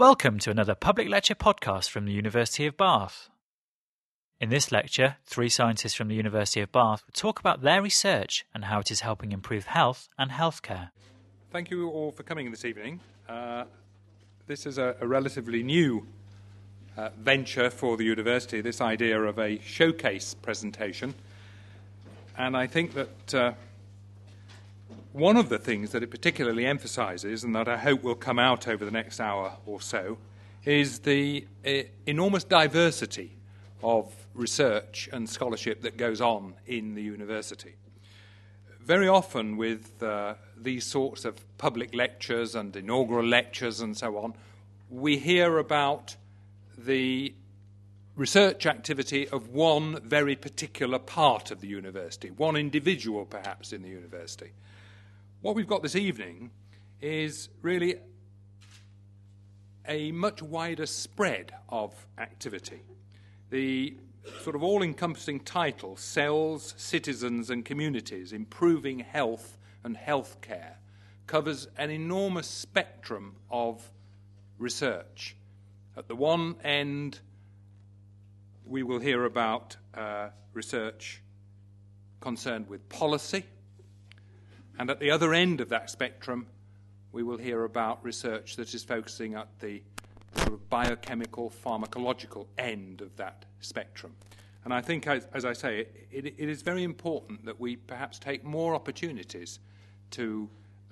Welcome to another public lecture podcast from the University of Bath. In this lecture, three scientists from the University of Bath will talk about their research and how it is helping improve health and healthcare. Thank you all for coming this evening. Uh, this is a, a relatively new uh, venture for the university, this idea of a showcase presentation. And I think that uh, one of the things that it particularly emphasizes, and that I hope will come out over the next hour or so, is the uh, enormous diversity of research and scholarship that goes on in the university. Very often, with uh, these sorts of public lectures and inaugural lectures and so on, we hear about the research activity of one very particular part of the university, one individual perhaps in the university. What we've got this evening is really a much wider spread of activity. The sort of all encompassing title Cells, Citizens and Communities Improving Health and Healthcare covers an enormous spectrum of research. At the one end, we will hear about uh, research concerned with policy and at the other end of that spectrum, we will hear about research that is focusing at the sort of biochemical, pharmacological end of that spectrum. And I think, as, as I say, it, it is very important that we perhaps take more opportunities to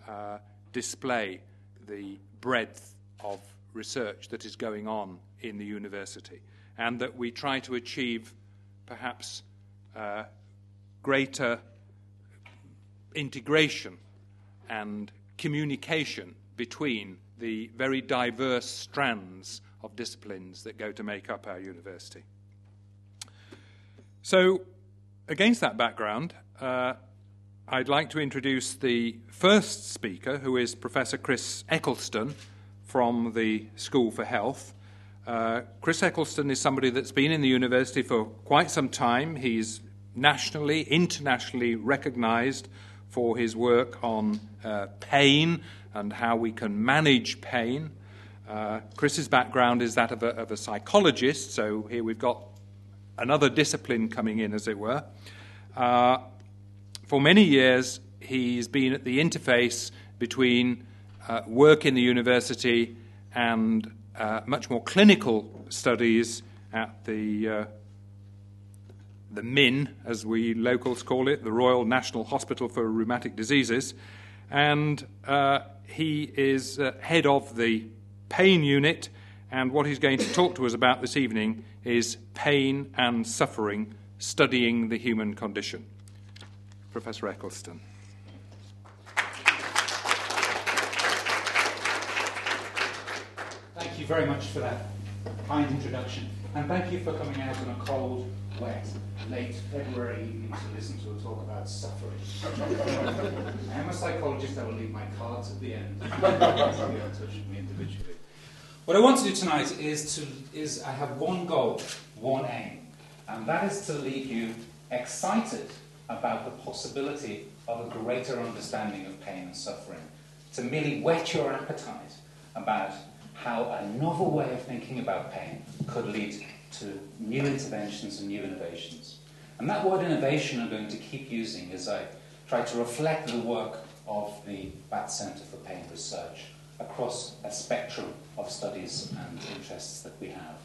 uh, display the breadth of research that is going on in the university, and that we try to achieve perhaps uh, greater integration and communication between the very diverse strands of disciplines that go to make up our university. So, against that background, uh, I'd like to introduce the first speaker, who is Professor Chris Eccleston from the School for Health. Uh, Chris Eccleston is somebody that's been in the university for quite some time. He's nationally, internationally recognized for his work on uh, pain and how we can manage pain. Uh, Chris's background is that of a, of a, psychologist, so here we've got another discipline coming in, as it were. Uh, for many years, he's been at the interface between uh, work in the university and uh, much more clinical studies at the uh, the MIN, as we locals call it, the Royal National Hospital for Rheumatic Diseases, and uh, he is uh, head of the pain unit. And what he's going to talk to us about this evening is pain and suffering, studying the human condition. Professor Eccleston. Thank you very much for that kind introduction, and thank you for coming out on a cold, wet, late February evening to listen to a talk about suffering. I am a psychologist, I will leave my cards at the end. you get in touch with me individually. What I want to do tonight is to is I have one goal, one aim, and that is to leave you excited about the possibility of a greater understanding of pain and suffering, to merely whet your appetite about how a novel way of thinking about pain could lead to new interventions and new innovations. And that word innovation I'm going to keep using as I try to reflect the work of the Bath Centre for Pain Research across a spectrum of studies and interests that we have.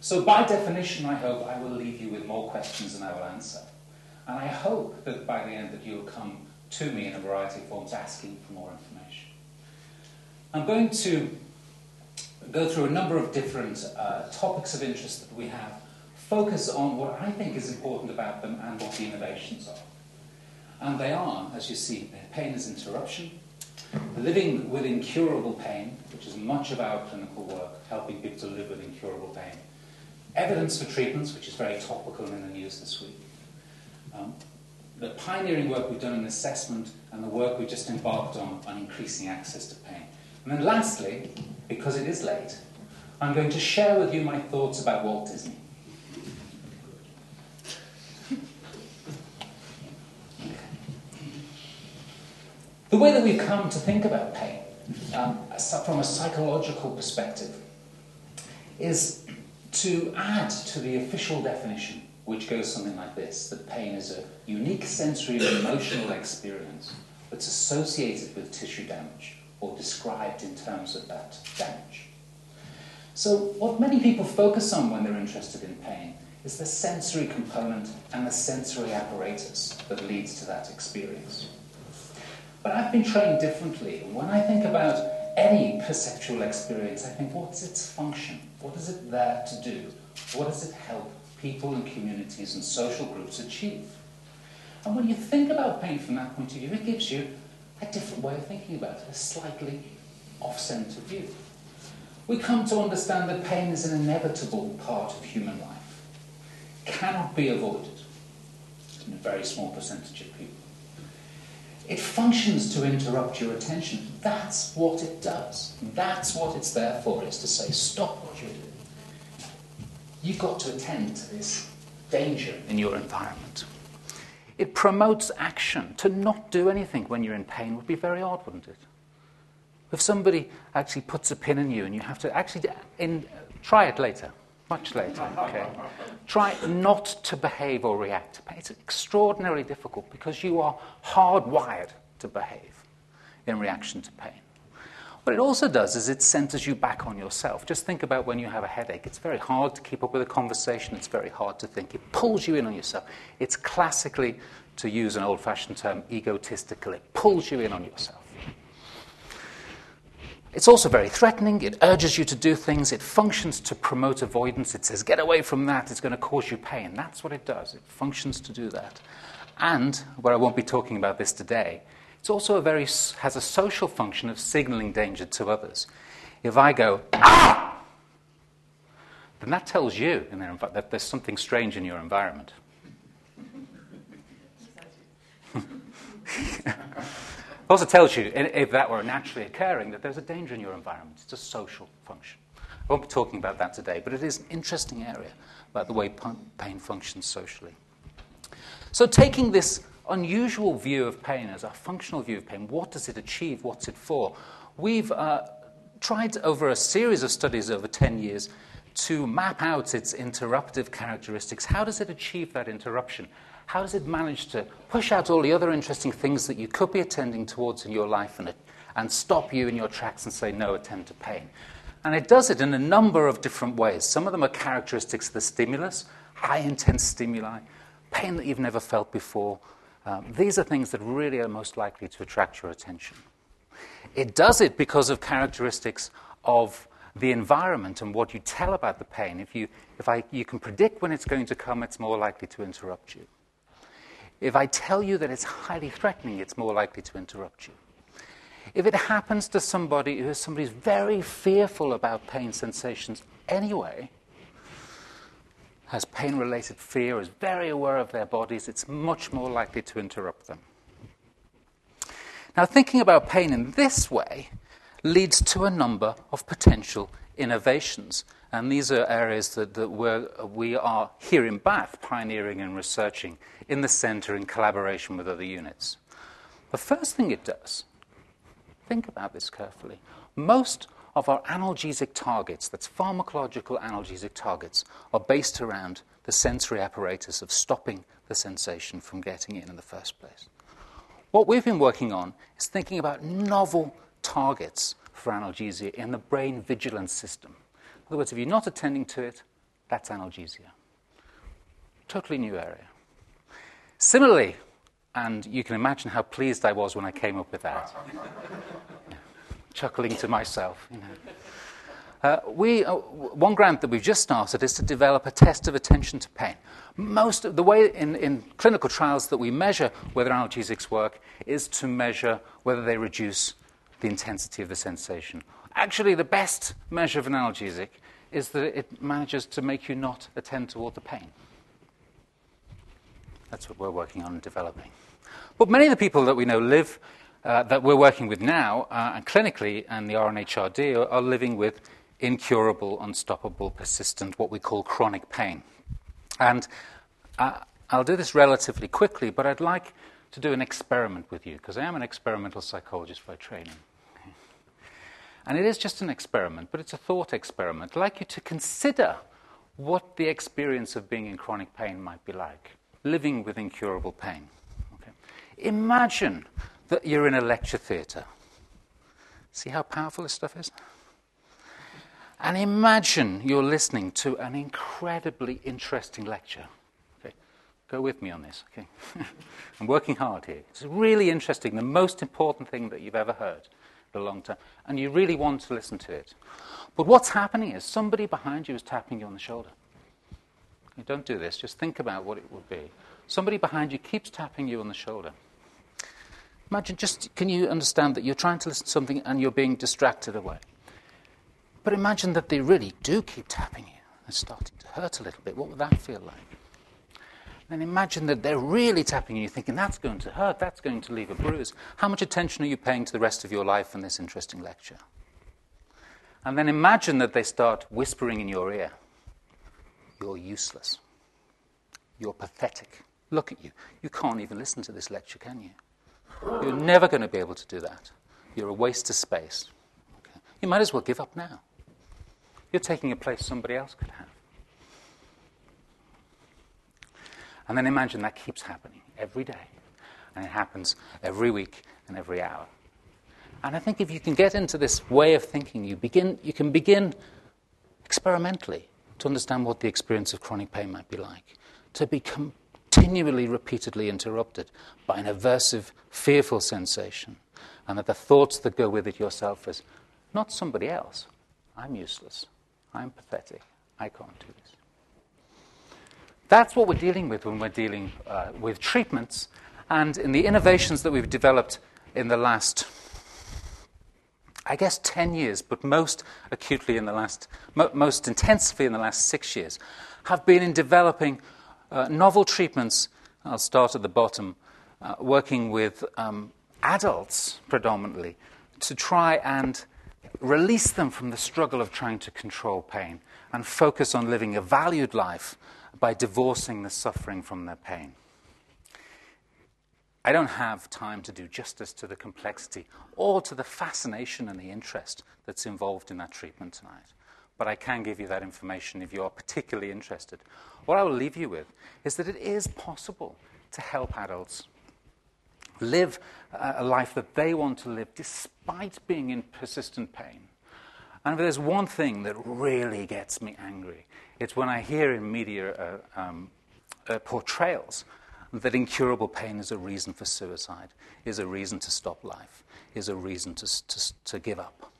So, by definition, I hope I will leave you with more questions than I will answer. And I hope that by the end that you'll come to me in a variety of forms asking for more information. I'm going to go through a number of different uh, topics of interest that we have, focus on what I think is important about them and what the innovations are. And they are, as you see, pain is interruption, living with incurable pain, which is much of our clinical work, helping people to live with incurable pain, evidence for treatments, which is very topical and in the news this week. Um, the pioneering work we've done in assessment and the work we've just embarked on on increasing access to pain. And then lastly, because it is late, I'm going to share with you my thoughts about Walt Disney. The way that we've come to think about pain um, from a psychological perspective is to add to the official definition, which goes something like this that pain is a unique sensory and emotional experience that's associated with tissue damage or described in terms of that damage. So, what many people focus on when they're interested in pain is the sensory component and the sensory apparatus that leads to that experience. But I've been trained differently. When I think about any perceptual experience, I think, what's its function? What is it there to do? What does it help people and communities and social groups achieve? And when you think about pain from that point of view, it gives you a different way of thinking about it, a slightly off centre view. We come to understand that pain is an inevitable part of human life, cannot be avoided in a very small percentage of people. It functions to interrupt your attention. That's what it does. That's what it's there for, is to say, stop what you're doing. You've got to attend to this danger in your environment. It promotes action. To not do anything when you're in pain would be very odd, wouldn't it? If somebody actually puts a pin in you and you have to actually in, try it later, much later, okay? Try not to behave or react. It's extraordinarily difficult because you are hardwired to behave in reaction to pain. What it also does is it centers you back on yourself. Just think about when you have a headache. It's very hard to keep up with a conversation, it's very hard to think. It pulls you in on yourself. It's classically, to use an old fashioned term, egotistical. It pulls you in on yourself. It's also very threatening. It urges you to do things. It functions to promote avoidance. It says, get away from that. It's going to cause you pain. That's what it does. It functions to do that. And, where I won't be talking about this today, it's also a very, has a social function of signaling danger to others. If I go, ah! Then that tells you in their, that there's something strange in your environment. it also tells you, if that were naturally occurring, that there's a danger in your environment. It's a social function. I won't be talking about that today, but it is an interesting area about the way pain functions socially. So, taking this unusual view of pain as a functional view of pain. What does it achieve? What's it for? We've uh, tried over a series of studies over 10 years to map out its interruptive characteristics. How does it achieve that interruption? How does it manage to push out all the other interesting things that you could be attending towards in your life and, and stop you in your tracks and say, no, attend to pain? And it does it in a number of different ways. Some of them are characteristics of the stimulus, high intense stimuli, pain that you've never felt before, um, these are things that really are most likely to attract your attention. It does it because of characteristics of the environment and what you tell about the pain. If, you, if I, you can predict when it's going to come, it's more likely to interrupt you. If I tell you that it's highly threatening, it's more likely to interrupt you. If it happens to somebody who is somebody's very fearful about pain sensations anyway, has pain related fear, is very aware of their bodies, it's much more likely to interrupt them. Now, thinking about pain in this way leads to a number of potential innovations. And these are areas that, that we are here in Bath pioneering and researching in the centre in collaboration with other units. The first thing it does, think about this carefully, most of our analgesic targets, that's pharmacological analgesic targets, are based around the sensory apparatus of stopping the sensation from getting in in the first place. What we've been working on is thinking about novel targets for analgesia in the brain vigilance system. In other words, if you're not attending to it, that's analgesia. Totally new area. Similarly, and you can imagine how pleased I was when I came up with that chuckling to myself. You know. Uh, we, uh, one grant that we've just started is to develop a test of attention to pain. Most of the way in, in clinical trials that we measure whether analgesics work is to measure whether they reduce the intensity of the sensation. Actually, the best measure of an analgesic is that it manages to make you not attend toward the pain. That's what we're working on developing. But many of the people that we know live uh, that we're working with now, uh, and clinically, and the RNHRD, are, are, living with incurable, unstoppable, persistent, what we call chronic pain. And uh, I'll do this relatively quickly, but I'd like to do an experiment with you, because I am an experimental psychologist by training. And it is just an experiment, but it's a thought experiment. I'd like you to consider what the experience of being in chronic pain might be like, living with incurable pain. Okay? Imagine that you're in a lecture theatre. See how powerful this stuff is? And imagine you're listening to an incredibly interesting lecture. Okay, go with me on this. Okay, I'm working hard here. It's really interesting, the most important thing that you've ever heard in a long time, and you really want to listen to it. But what's happening is somebody behind you is tapping you on the shoulder. Okay, don't do this. Just think about what it would be. Somebody behind you keeps tapping you on the shoulder. Imagine, just can you understand that you're trying to listen to something and you're being distracted away? But imagine that they really do keep tapping you. It's starting to hurt a little bit. What would that feel like? Then imagine that they're really tapping you, thinking that's going to hurt, that's going to leave a bruise. How much attention are you paying to the rest of your life in this interesting lecture? And then imagine that they start whispering in your ear, You're useless. You're pathetic. Look at you. You can't even listen to this lecture, can you? You're never going to be able to do that. You're a waste of space. Okay. You might as well give up now. You're taking a place somebody else could have. And then imagine that keeps happening every day. And it happens every week and every hour. And I think if you can get into this way of thinking, you, begin, you can begin experimentally to understand what the experience of chronic pain might be like. To be continually, repeatedly interrupted by an aversive, fearful sensation. And that the thoughts that go with it yourself is not somebody else. I'm useless. I'm pathetic. I can't do this. That's what we're dealing with when we're dealing uh, with treatments. And in the innovations that we've developed in the last, I guess, 10 years, but most acutely in the last, mo- most intensively in the last six years, have been in developing uh, novel treatments. I'll start at the bottom, uh, working with um, adults predominantly to try and release them from the struggle of trying to control pain and focus on living a valued life by divorcing the suffering from their pain. I don't have time to do justice to the complexity or to the fascination and the interest that's involved in that treatment tonight. But I can give you that information if you are particularly interested. What I will leave you with is that it is possible to help adults live a life that they want to live despite being in persistent pain. And if there's one thing that really gets me angry, it's when I hear in media uh, um, uh, portrayals that incurable pain is a reason for suicide, is a reason to stop life, is a reason to, to, to give up.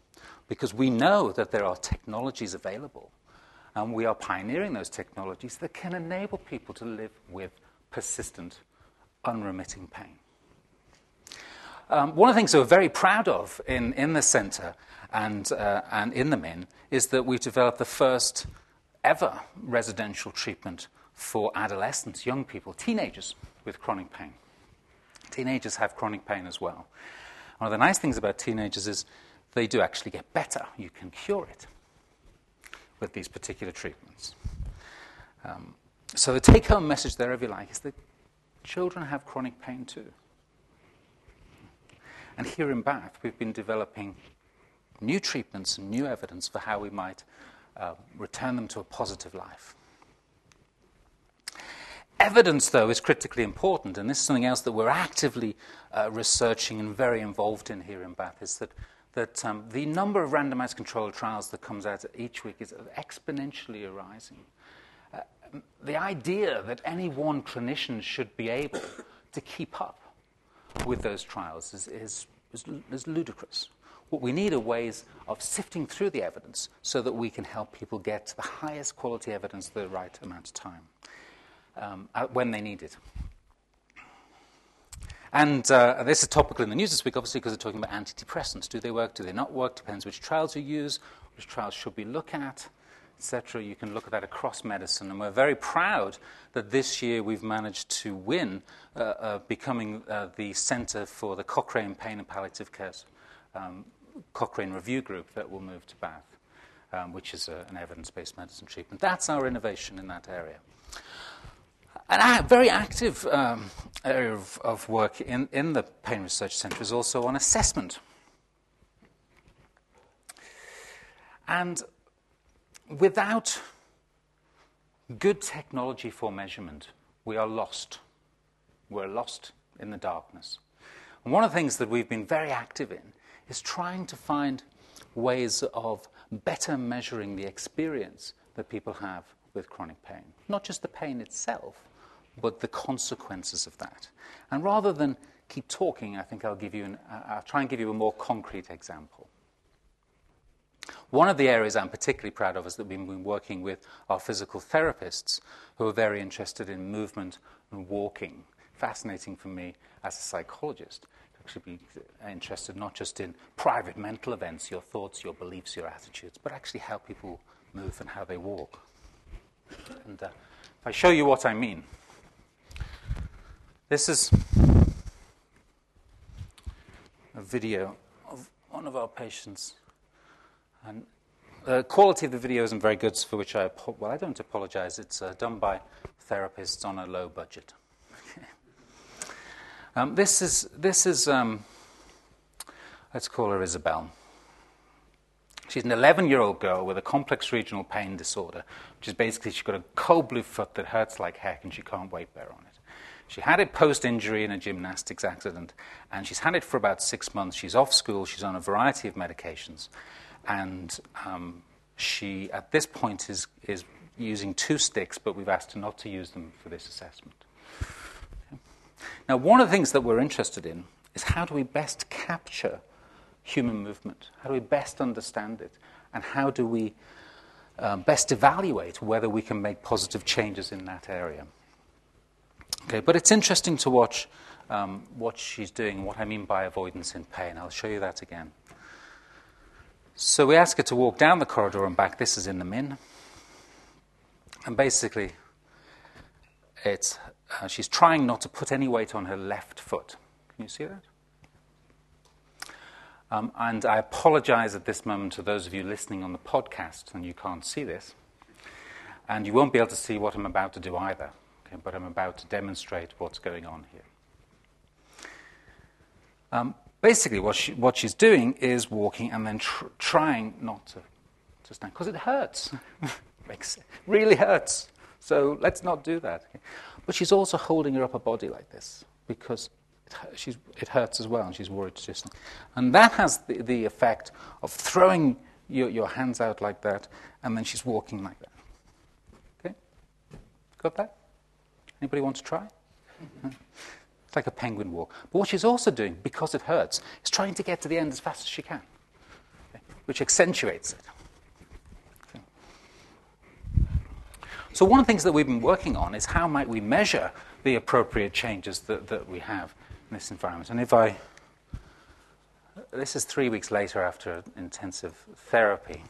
Because we know that there are technologies available, and we are pioneering those technologies that can enable people to live with persistent, unremitting pain. Um, one of the things we're very proud of in, in the centre and, uh, and in the MIN is that we've developed the first ever residential treatment for adolescents, young people, teenagers with chronic pain. Teenagers have chronic pain as well. One of the nice things about teenagers is they do actually get better. You can cure it with these particular treatments. Um, so the take home message there, if you like, is that children have chronic pain too. And here in Bath, we've been developing new treatments and new evidence for how we might uh, return them to a positive life. Evidence, though, is critically important, and this is something else that we're actively uh, researching and very involved in here in Bath, is that, that um, the number of randomized controlled trials that comes out each week is exponentially arising. Uh, the idea that any one clinician should be able to keep up with those trials is, is, is, is ludicrous. What we need are ways of sifting through the evidence so that we can help people get the highest quality evidence the right amount of time um, when they need it. And uh, this is topical in the news this week, obviously, because they're talking about antidepressants. Do they work? Do they not work? Depends which trials you use, which trials should we look at etc. You can look at that across medicine. And we're very proud that this year we've managed to win, uh, uh, becoming uh, the centre for the Cochrane Pain and Palliative Care um, Cochrane Review Group that will move to Bath, um, which is a, an evidence based medicine treatment. That's our innovation in that area. A very active um, area of, of work in, in the Pain Research Centre is also on assessment. And without good technology for measurement, we are lost. We're lost in the darkness. And one of the things that we've been very active in is trying to find ways of better measuring the experience that people have with chronic pain. Not just the pain itself, but the consequences of that. And rather than keep talking, I think I'll give you an, I'll try and give you a more concrete example. One of the areas I'm particularly proud of is that we've been working with our physical therapists who are very interested in movement and walking. Fascinating for me as a psychologist to actually be interested not just in private mental events, your thoughts, your beliefs, your attitudes, but actually how people move and how they walk. And uh, if I show you what I mean, this is a video of one of our patients. And the quality of the video isn't very good, for which I, well, I don't apologize. It's uh, done by therapists on a low budget. um, this is, this is um, let's call her Isabel. She's an 11 year old girl with a complex regional pain disorder, which is basically she's got a cold blue foot that hurts like heck and she can't weight bear on it. She had it post injury in a gymnastics accident, and she's had it for about six months. She's off school, she's on a variety of medications, and um, she, at this point, is, is using two sticks, but we've asked her not to use them for this assessment. Now, one of the things that we're interested in is how do we best capture human movement? How do we best understand it? And how do we um, best evaluate whether we can make positive changes in that area? Okay, but it's interesting to watch um, what she's doing, what I mean by avoidance in pain. I'll show you that again. So we ask her to walk down the corridor and back. This is in the Min. And basically, it's, uh, she's trying not to put any weight on her left foot. Can you see that? Um, and I apologize at this moment to those of you listening on the podcast, and you can't see this. And you won't be able to see what I'm about to do either okay, but I'm about to demonstrate what's going on here. Um, basically, what, she, what she's doing is walking and then tr- trying not to, to stand, because it hurts. It really hurts. So let's not do that. Okay? But she's also holding her upper body like this because it, it hurts as well, and she's worried to stand. And that has the, the effect of throwing your, your hands out like that, and then she's walking like that. Okay? Got that? Anybody want to try? It's like a penguin walk. But what she's also doing, because it hurts, is trying to get to the end as fast as she can, okay? which accentuates it. So, one of the things that we've been working on is how might we measure the appropriate changes that, that we have in this environment. And if I. This is three weeks later after intensive therapy.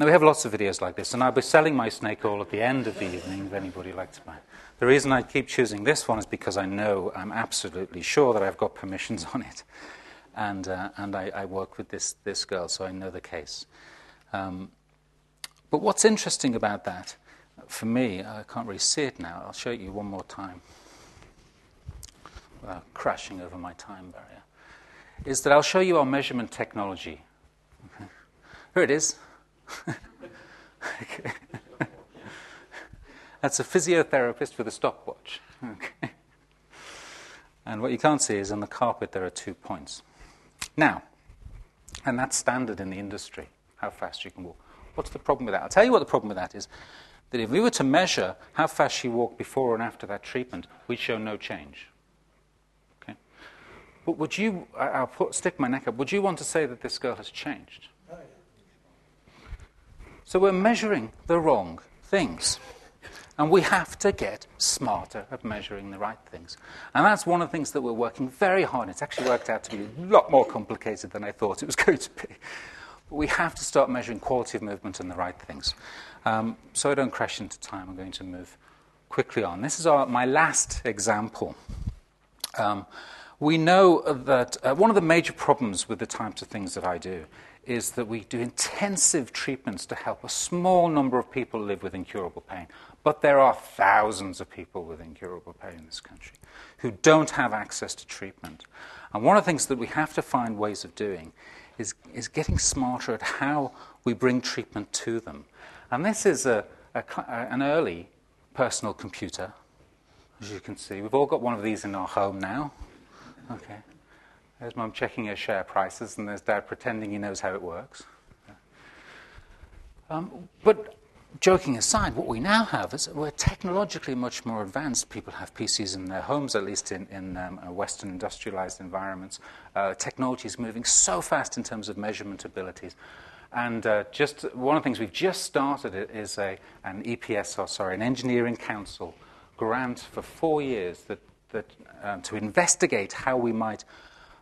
Now, we have lots of videos like this, and I'll be selling my snake oil at the end of the evening if anybody likes to buy it. The reason I keep choosing this one is because I know, I'm absolutely sure that I've got permissions on it. And, uh, and I, I, work with this, this girl, so I know the case. Um, but what's interesting about that, for me, I can't really see it now. I'll show you one more time without crashing over my time barrier, is that I'll show you our measurement technology. Here it is. Okay. That's a physiotherapist with a stopwatch. Okay. And what you can't see is on the carpet there are two points. Now, and that's standard in the industry, how fast you can walk. What's the problem with that? I'll tell you what the problem with that is. That if we were to measure how fast she walked before and after that treatment, we'd show no change. Okay? But would you, I'll put, stick my neck up, would you want to say that this girl has changed? So we're measuring the wrong things. And we have to get smarter at measuring the right things. And that's one of the things that we're working very hard. on. It's actually worked out to be a lot more complicated than I thought it was going to be. But we have to start measuring quality of movement and the right things. Um, so I don't crash into time, I'm going to move quickly on. This is our, my last example. Um, we know that uh, one of the major problems with the types of things that I do is that we do intensive treatments to help a small number of people live with incurable pain. But there are thousands of people with incurable pain in this country who don't have access to treatment. And one of the things that we have to find ways of doing is, is getting smarter at how we bring treatment to them. And this is a, a, an early personal computer, as you can see. We've all got one of these in our home now. Okay. There's mum checking her share prices, and there's dad pretending he knows how it works. Um, but joking aside, what we now have is we're technologically much more advanced. People have PCs in their homes, at least in, in um, Western industrialized environments. Uh, technology is moving so fast in terms of measurement abilities. And uh, just one of the things we've just started is a, an EPS, or sorry, an engineering council grant for four years that, that, um, to investigate how we might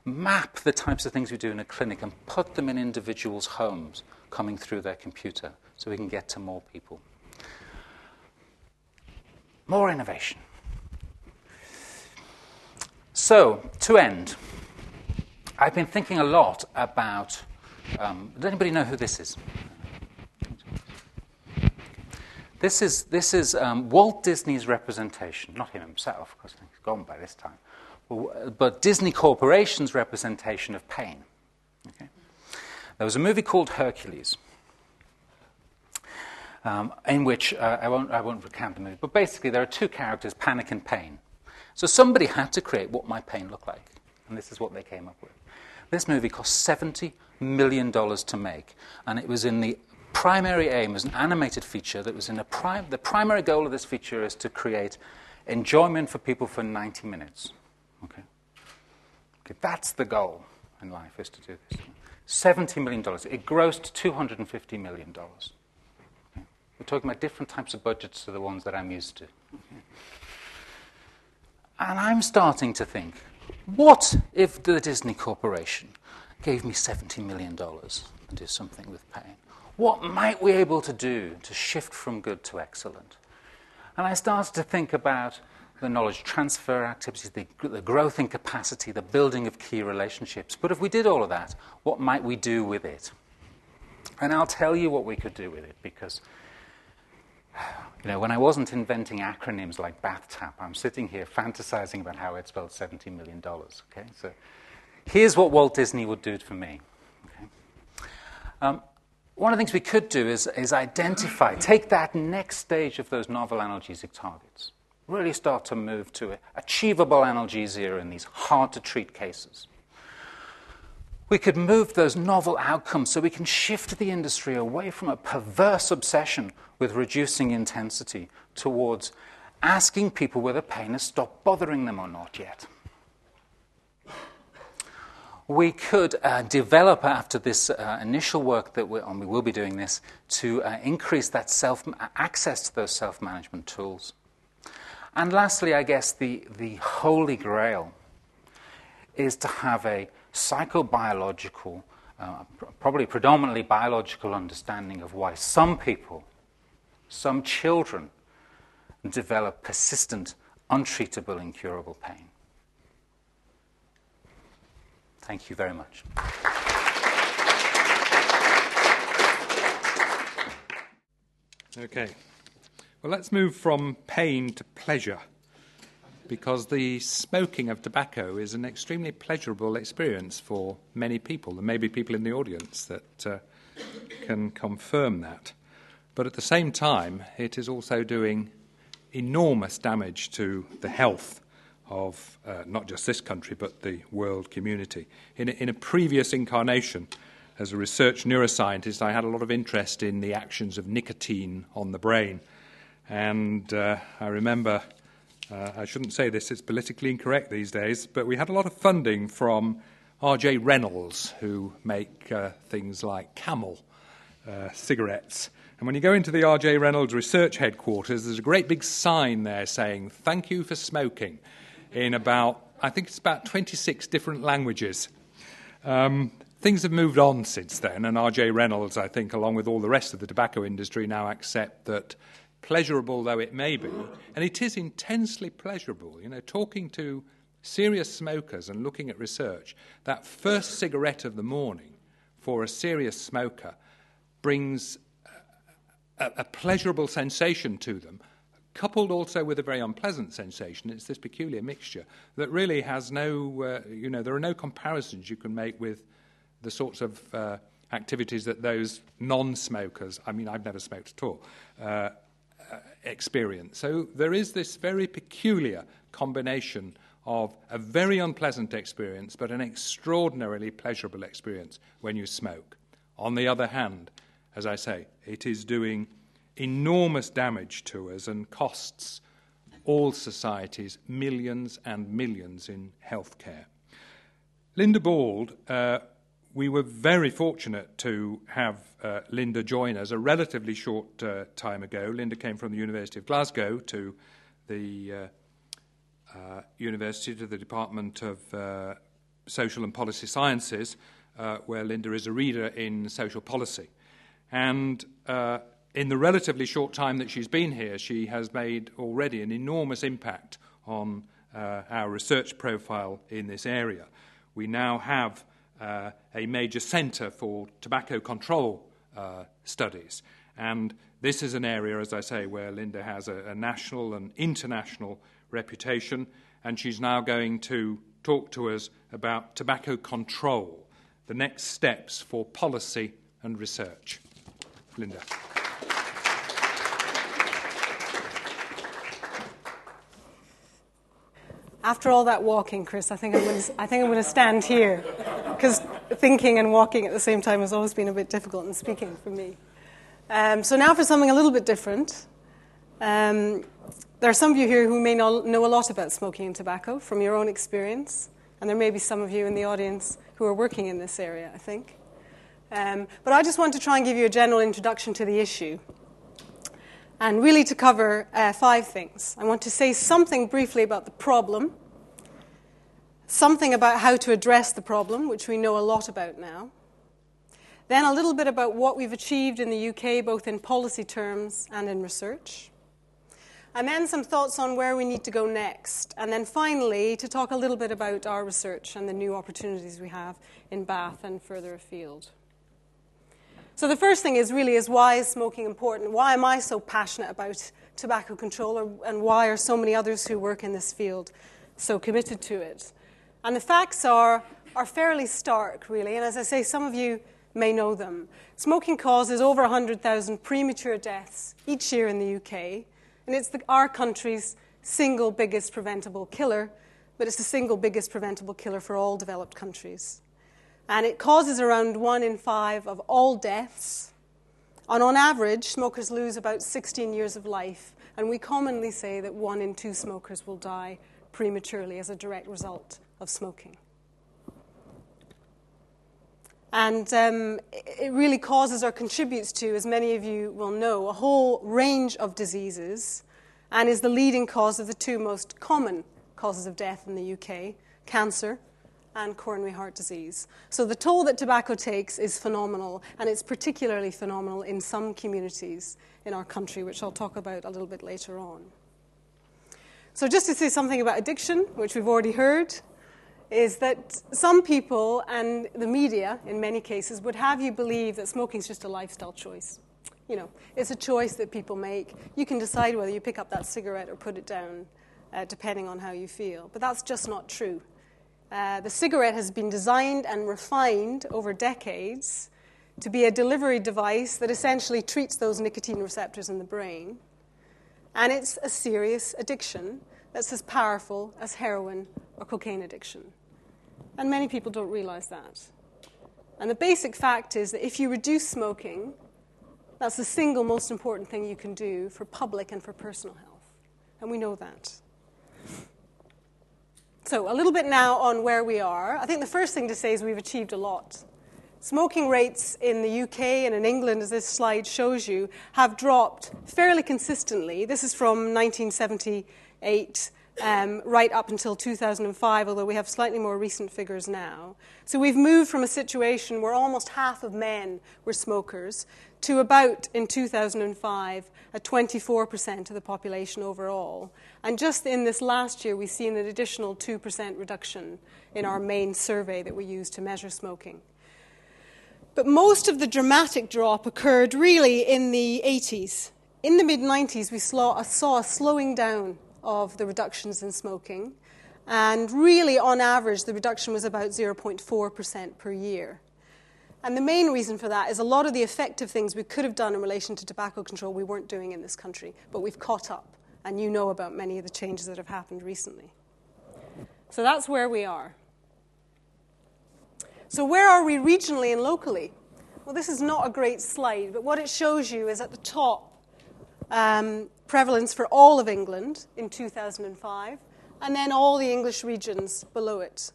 map the types of things we do in a clinic and put them in individuals' homes coming through their computer so we can get to more people. More innovation. So, to end, I've been thinking a lot about. Um, does anybody know who this is? This is, this is um, Walt Disney's representation, not him himself, because he's gone by this time, but Disney Corporation's representation of pain. Okay? There was a movie called Hercules, um, in which uh, I, won't, I won't recount the movie, but basically there are two characters, Panic and Pain. So somebody had to create what my pain looked like, and this is what they came up with. This movie cost $70 million to make, and it was in the primary aim as an animated feature that was in a prime. The primary goal of this feature is to create enjoyment for people for 90 minutes. Okay? okay that's the goal in life, is to do this. $70 million. It grossed $250 million. Okay? We're talking about different types of budgets to the ones that I'm used to. Okay? And I'm starting to think what if the Disney Corporation gave me $70 million to do something with pain? What might we be able to do to shift from good to excellent? And I started to think about the knowledge transfer activities, the, the, growth in capacity, the building of key relationships. But if we did all of that, what might we do with it? And I'll tell you what we could do with it because, you know, when I wasn't inventing acronyms like BATHTAP, I'm sitting here fantasizing about how I'd spelled $70 million. Okay? So here's what Walt Disney would do for me. Okay? Um, one of the things we could do is, is identify, take that next stage of those novel analgesic targets really start to move to achievable analgesia in these hard to treat cases. We could move those novel outcomes so we can shift the industry away from a perverse obsession with reducing intensity towards asking people whether pain has stopped bothering them or not yet. We could uh, develop after this uh, initial work that we will be doing this, to uh, increase that self access to those self management tools. And lastly, I guess the, the holy grail is to have a psychobiological, uh, probably predominantly biological understanding of why some people, some children, develop persistent, untreatable, incurable pain. Thank you very much. Okay. Well, let's move from pain to pleasure because the smoking of tobacco is an extremely pleasurable experience for many people. There may be people in the audience that uh, can confirm that. But at the same time, it is also doing enormous damage to the health of uh, not just this country, but the world community. In a, in a previous incarnation, as a research neuroscientist, I had a lot of interest in the actions of nicotine on the brain and uh, I remember, uh, I shouldn't say this, it's politically incorrect these days, but we had a lot of funding from R.J. Reynolds, who make uh, things like Camel uh, cigarettes. And when you go into the R.J. Reynolds research headquarters, there's a great big sign there saying, Thank you for smoking, in about, I think it's about 26 different languages. Um, things have moved on since then, and R.J. Reynolds, I think, along with all the rest of the tobacco industry, now accept that pleasurable though it may be, and it is intensely pleasurable, you know, talking to serious smokers and looking at research, that first cigarette of the morning for a serious smoker brings a, a pleasurable sensation to them, coupled also with a very unpleasant sensation. It's this peculiar mixture that really has no, uh, you know, there are no comparisons you can make with the sorts of uh, activities that those non smokers, I mean, I've never smoked at all, uh, experience. So there is this very peculiar combination of a very unpleasant experience, but an extraordinarily pleasurable experience when you smoke. On the other hand, as I say, it is doing enormous damage to us and costs all societies millions and millions in healthcare. Linda Bauld, uh, we were very fortunate to have uh, Linda join us a relatively short uh, time ago. Linda came from the University of Glasgow to the uh, uh, University, to the Department of uh, Social and Policy Sciences, where Linda is a reader in social policy. And uh, in the relatively short time that she's been here, she has made already an enormous impact on uh, our research profile in this area. We now have uh, a major centre for tobacco control uh, studies. And this is an area, as I say, where Linda has a, a national and international reputation. And she's now going to talk to us about tobacco control, the next steps for policy and research. Linda. After all that walking, Chris, I think I'm going to, I think I'm going to stand here because thinking and walking at the same time has always been a bit difficult in speaking for me. Um, so now for something a little bit different. Um, there are some of you here who may not know a lot about smoking and tobacco from your own experience, and there may be some of you in the audience who are working in this area, I think. Um, but I just want to try and give you a general introduction to the issue and really to cover uh, five things. I want to say something briefly about the problem, something about how to address the problem, which we know a lot about now, then a little bit about what we've achieved in the UK, both in policy terms and in research. And then some thoughts on where we need to go next. And then finally, to talk a little bit about our research and the new opportunities we have in Bath and further afield. So the first thing is really is why is smoking important? Why am I so passionate about tobacco control, or, and why are so many others who work in this field so committed to it? And the facts are are fairly stark, really. And as I say, some of you may know them. Smoking causes over 100,000 premature deaths each year in the UK, and it's the, our country's single biggest preventable killer, but it's the single biggest preventable killer for all developed countries and it causes around one in five of all deaths. And on average, smokers lose about 16 years of life, and we commonly say that one in two smokers will die prematurely as a direct result of smoking. And um, it really causes or contributes to, as many of you will know, a whole range of diseases and is the leading cause of the two most common causes of death in the UK cancer and coronary heart disease. So the toll that tobacco takes is phenomenal, and it's particularly phenomenal in some communities in our country, which I'll talk about a little bit later on. So, just to say something about addiction, which we've already heard, is that some people and the media, in many cases, would have you believe that smoking is just a lifestyle choice. You know, it's a choice that people make. You can decide whether you pick up that cigarette or put it down, uh, depending on how you feel. But that's just not true. Uh, the cigarette has been designed and refined over decades to be a delivery device that essentially treats those nicotine receptors in the brain. And it's a serious addiction that's as powerful as heroin or cocaine addiction. And many people don't realize that. And the basic fact is that if you reduce smoking, that's the single most important thing you can do for public and for personal health. And we know that. So, a little bit now on where we are. I think the first thing to say is we've achieved a lot. Smoking rates in the UK and in England, as this slide shows you, have dropped fairly consistently. This is from 1978 um, right up until 2005, although we have slightly more recent figures now. So we've moved from a situation where almost half of men were smokers to about, in 2005, at 24% of the population overall. And just in this last year, we've seen an additional 2% reduction in our main survey that we use to measure smoking. But most of the dramatic drop occurred really in the 80s. In the mid 90s, we saw a, saw a slowing down of the reductions in smoking. And really, on average, the reduction was about 0.4% per year. And the main reason for that is a lot of the effective things we could have done in relation to tobacco control we weren't doing in this country, but we've caught up. And you know about many of the changes that have happened recently. So that's where we are. So, where are we regionally and locally? Well, this is not a great slide, but what it shows you is at the top um, prevalence for all of England in 2005, and then all the English regions below it.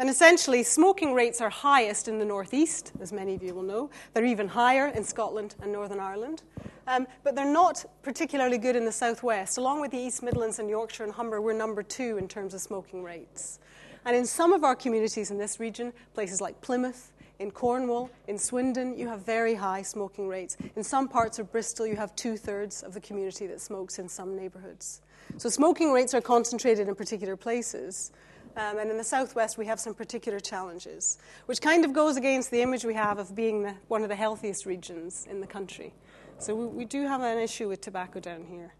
And essentially, smoking rates are highest in the northeast, as many of you will know. They're even higher in Scotland and Northern Ireland. Um, but they're not particularly good in the southwest. Along with the East Midlands and Yorkshire and Humber, we're number two in terms of smoking rates. And in some of our communities in this region, places like Plymouth, in Cornwall, in Swindon, you have very high smoking rates. In some parts of Bristol, you have two thirds of the community that smokes in some neighbourhoods. So smoking rates are concentrated in particular places. Um, and in the southwest, we have some particular challenges, which kind of goes against the image we have of being the, one of the healthiest regions in the country. So we, we do have an issue with tobacco down here.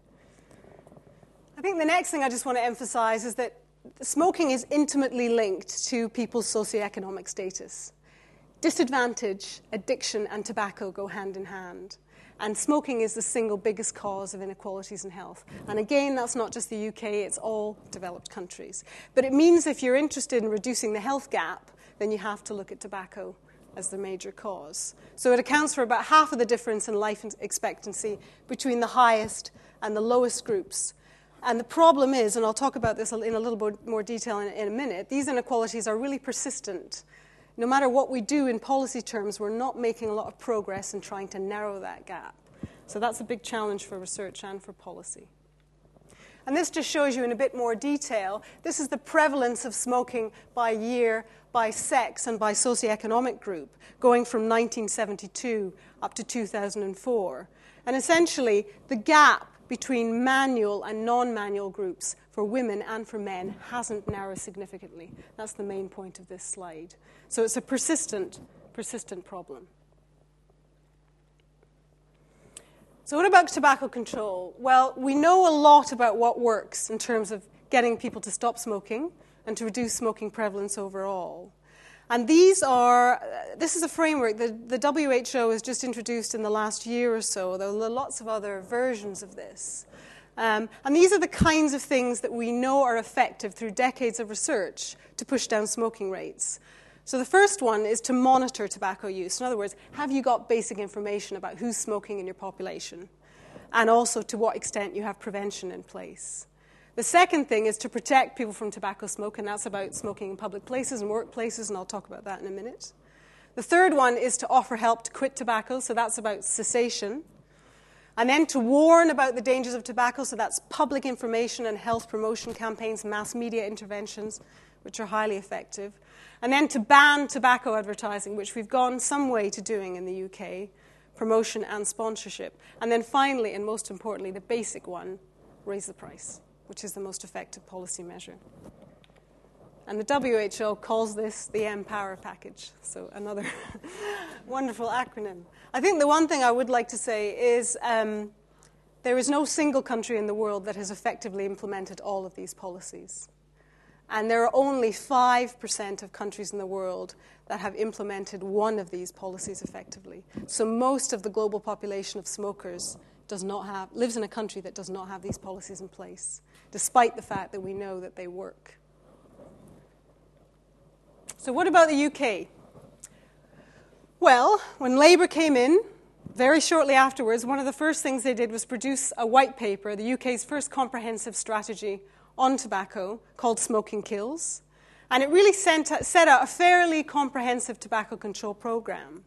I think the next thing I just want to emphasize is that smoking is intimately linked to people's socioeconomic status. Disadvantage, addiction, and tobacco go hand in hand. And smoking is the single biggest cause of inequalities in health. And again, that's not just the UK, it's all developed countries. But it means if you're interested in reducing the health gap, then you have to look at tobacco as the major cause. So it accounts for about half of the difference in life expectancy between the highest and the lowest groups. And the problem is, and I'll talk about this in a little bit more detail in, in a minute, these inequalities are really persistent no matter what we do in policy terms, we're not making a lot of progress in trying to narrow that gap. So that's a big challenge for research and for policy. And this just shows you in a bit more detail. This is the prevalence of smoking by year, by sex, and by socioeconomic group, going from 1972 up to 2004. And essentially, the gap between manual and non manual groups for women and for men hasn't narrowed significantly. That's the main point of this slide. So it's a persistent, persistent problem. So, what about tobacco control? Well, we know a lot about what works in terms of getting people to stop smoking and to reduce smoking prevalence overall. And these are, this is a framework that the WHO has just introduced in the last year or so. There are lots of other versions of this. Um, and these are the kinds of things that we know are effective through decades of research to push down smoking rates. So, the first one is to monitor tobacco use. In other words, have you got basic information about who's smoking in your population? And also to what extent you have prevention in place. The second thing is to protect people from tobacco smoke, and that's about smoking in public places and workplaces, and I'll talk about that in a minute. The third one is to offer help to quit tobacco, so that's about cessation. And then to warn about the dangers of tobacco, so that's public information and health promotion campaigns, mass media interventions, which are highly effective. And then to ban tobacco advertising, which we've gone some way to doing in the UK, promotion and sponsorship. And then finally, and most importantly, the basic one, raise the price, which is the most effective policy measure. And the WHO calls this the MPOWER package. So, another wonderful acronym. I think the one thing I would like to say is um, there is no single country in the world that has effectively implemented all of these policies. And there are only 5% of countries in the world that have implemented one of these policies effectively. So, most of the global population of smokers does not have, lives in a country that does not have these policies in place, despite the fact that we know that they work. So, what about the UK? Well, when Labour came in, very shortly afterwards, one of the first things they did was produce a white paper, the UK's first comprehensive strategy on tobacco, called Smoking Kills. And it really set out a fairly comprehensive tobacco control program.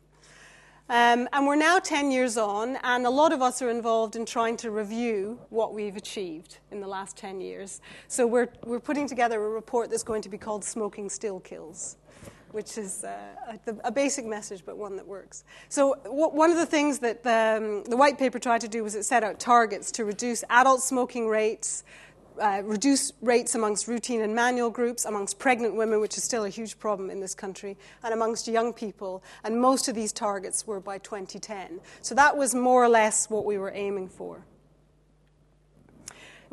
Um, and we're now 10 years on, and a lot of us are involved in trying to review what we've achieved in the last 10 years. So we're, we're putting together a report that's going to be called Smoking Still Kills which is uh, a, a, basic message, but one that works. So, w- one of the things that the, um, the, white paper tried to do was it set out targets to reduce adult smoking rates, uh, reduced rates amongst routine and manual groups, amongst pregnant women, which is still a huge problem in this country, and amongst young people. And most of these targets were by 2010. So that was more or less what we were aiming for.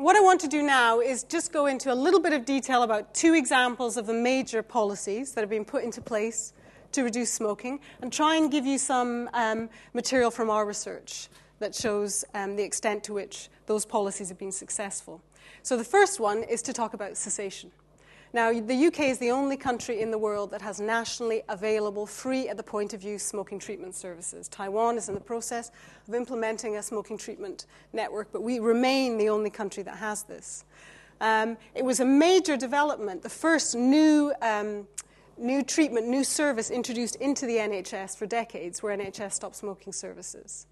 What I want to do now is just go into a little bit of detail about two examples of the major policies that have been put into place to reduce smoking and try and give you some um, material from our research that shows um, the extent to which those policies have been successful. So, the first one is to talk about cessation. Now, the UK is the only country in the world that has nationally available, free at the point of use smoking treatment services. Taiwan is in the process of implementing a smoking treatment network, but we remain the only country that has this. Um, it was a major development, the first new, um, new treatment, new service introduced into the NHS for decades, where NHS stopped smoking services.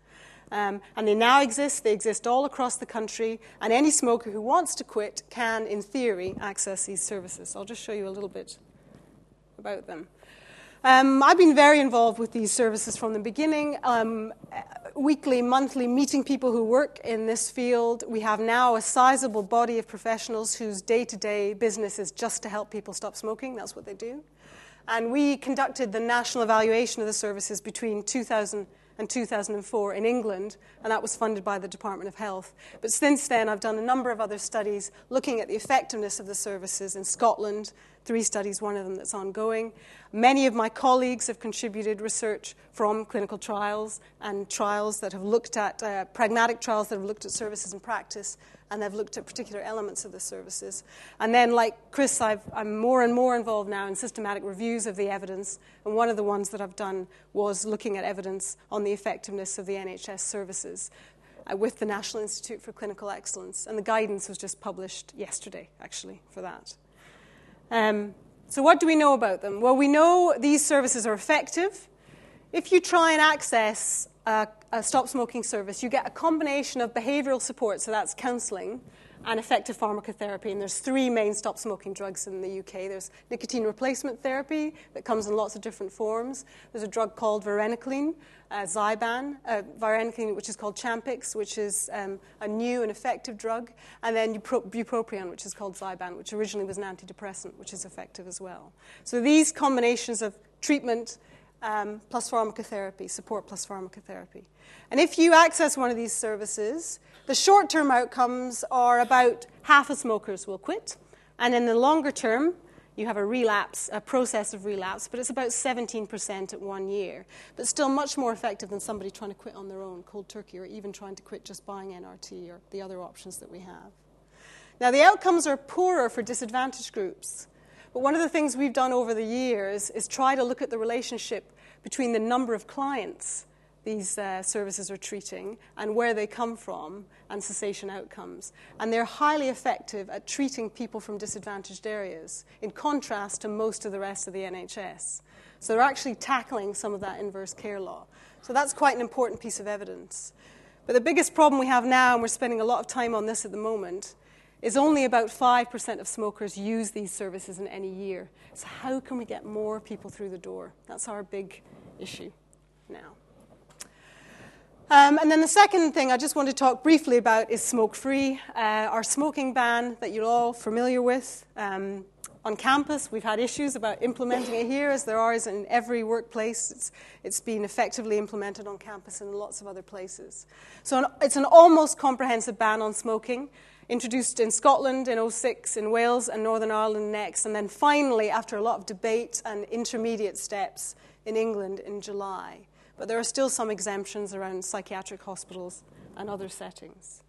Um, and they now exist. They exist all across the country. And any smoker who wants to quit can, in theory, access these services. I'll just show you a little bit about them. Um, I've been very involved with these services from the beginning, um, weekly, monthly, meeting people who work in this field. We have now a sizable body of professionals whose day to day business is just to help people stop smoking. That's what they do. And we conducted the national evaluation of the services between 2000 and 2004 in England, and that was funded by the Department of Health. But since then, I've done a number of other studies looking at the effectiveness of the services in Scotland, three studies, one of them that's ongoing. Many of my colleagues have contributed research from clinical trials and trials that have looked at uh, pragmatic trials that have looked at services in practice and they've looked at particular elements of the services. And then, like Chris, i am more and more involved now in systematic reviews of the evidence. And one of the ones that I've done was looking at evidence on the effectiveness of the NHS services uh, with the National Institute for Clinical Excellence. And the guidance was just published yesterday, actually, for that. Um, so, what do we know about them? Well, we know these services are effective. If you try and access a, a stop smoking service, you get a combination of behavioral support, so that's counselling, and effective pharmacotherapy. And there's three main stop smoking drugs in the UK. There's nicotine replacement therapy that comes in lots of different forms. There's a drug called varenicline, uh, Zyban, uh, varenicline, which is called Champix, which is um, a new and effective drug, and then bupropion, which is called Zyban, which originally was an antidepressant, which is effective as well. So these combinations of treatment um, plus pharmacotherapy, support plus pharmacotherapy. And if you access one of these services, the short term outcomes are about half of smokers will quit, and in the longer term, you have a relapse, a process of relapse, but it's about 17% at one year. But still much more effective than somebody trying to quit on their own, cold turkey, or even trying to quit just buying NRT or the other options that we have. Now, the outcomes are poorer for disadvantaged groups. But one of the things we've done over the years is try to look at the relationship between the number of clients these uh, services are treating and where they come from and cessation outcomes. And they're highly effective at treating people from disadvantaged areas, in contrast to most of the rest of the NHS. So they're actually tackling some of that inverse care law. So that's quite an important piece of evidence. But the biggest problem we have now, and we're spending a lot of time on this at the moment, is only about 5% of smokers use these services in any year. So, how can we get more people through the door? That's our big issue now. Um, and then the second thing I just want to talk briefly about is smoke free, uh, our smoking ban that you're all familiar with. Um, on campus, we've had issues about implementing it here, as there are in every workplace. It's, it's been effectively implemented on campus and in lots of other places. So an, it's an almost comprehensive ban on smoking, introduced in Scotland in 06, in Wales and Northern Ireland next, and then finally, after a lot of debate and intermediate steps, in England in July but there are still some exemptions around psychiatric hospitals and other settings.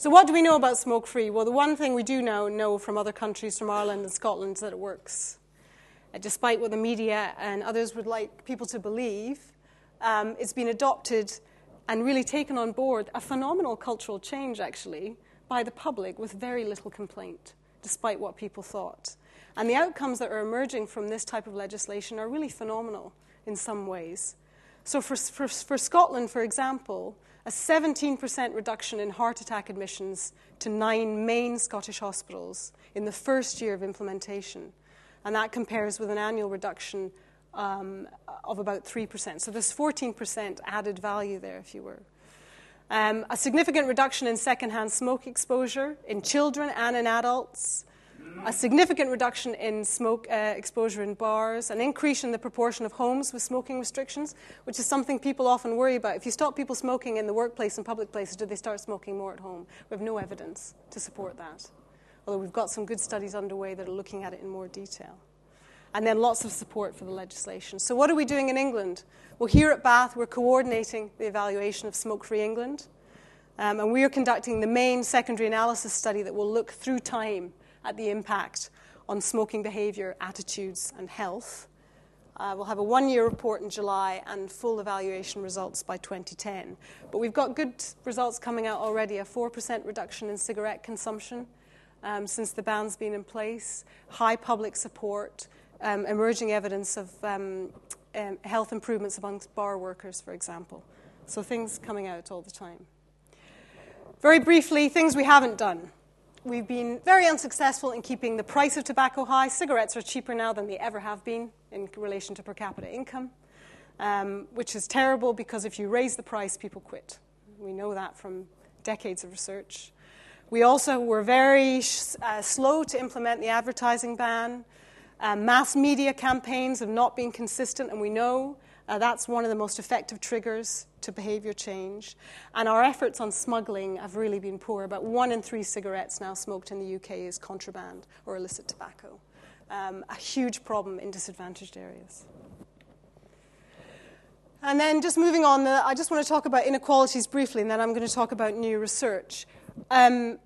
So, what do we know about smoke free? Well, the one thing we do know, know from other countries, from Ireland and Scotland, is that it works. Uh, despite what the media and others would like people to believe, um, it's been adopted and really taken on board a phenomenal cultural change, actually, by the public with very little complaint, despite what people thought. And the outcomes that are emerging from this type of legislation are really phenomenal in some ways. So, for, for, for Scotland, for example, a 17% reduction in heart attack admissions to nine main Scottish hospitals in the first year of implementation. And that compares with an annual reduction um, of about 3%. So there's 14% added value there, if you were. Um, a significant reduction in secondhand smoke exposure in children and in adults, a significant reduction in smoke uh, exposure in bars, an increase in the proportion of homes with smoking restrictions, which is something people often worry about. If you stop people smoking in the workplace and public places, do they start smoking more at home? We have no evidence to support that, although we've got some good studies underway that are looking at it in more detail. And then lots of support for the legislation. So, what are we doing in England? Well, here at Bath, we're coordinating the evaluation of Smoke Free England. Um, and we are conducting the main secondary analysis study that will look through time at the impact on smoking behaviour, attitudes, and health. Uh, we'll have a one year report in July and full evaluation results by 2010. But we've got good results coming out already a 4% reduction in cigarette consumption um, since the ban's been in place, high public support, um, emerging evidence of um, um, health improvements amongst bar workers, for example. So things coming out all the time. Very briefly, things we haven't done. We've been very unsuccessful in keeping the price of tobacco high. Cigarettes are cheaper now than they ever have been in relation to per capita income, um, which is terrible because if you raise the price, people quit. We know that from decades of research. We also were very uh, slow to implement the advertising ban. Uh, mass media campaigns have not been consistent, and we know uh, that's one of the most effective triggers to behavior change. And our efforts on smuggling have really been poor. About one in three cigarettes now smoked in the UK is contraband or illicit tobacco. Um, a huge problem in disadvantaged areas. And then just moving on, uh, I just want to talk about inequalities briefly, and then I'm going to talk about new research. Um,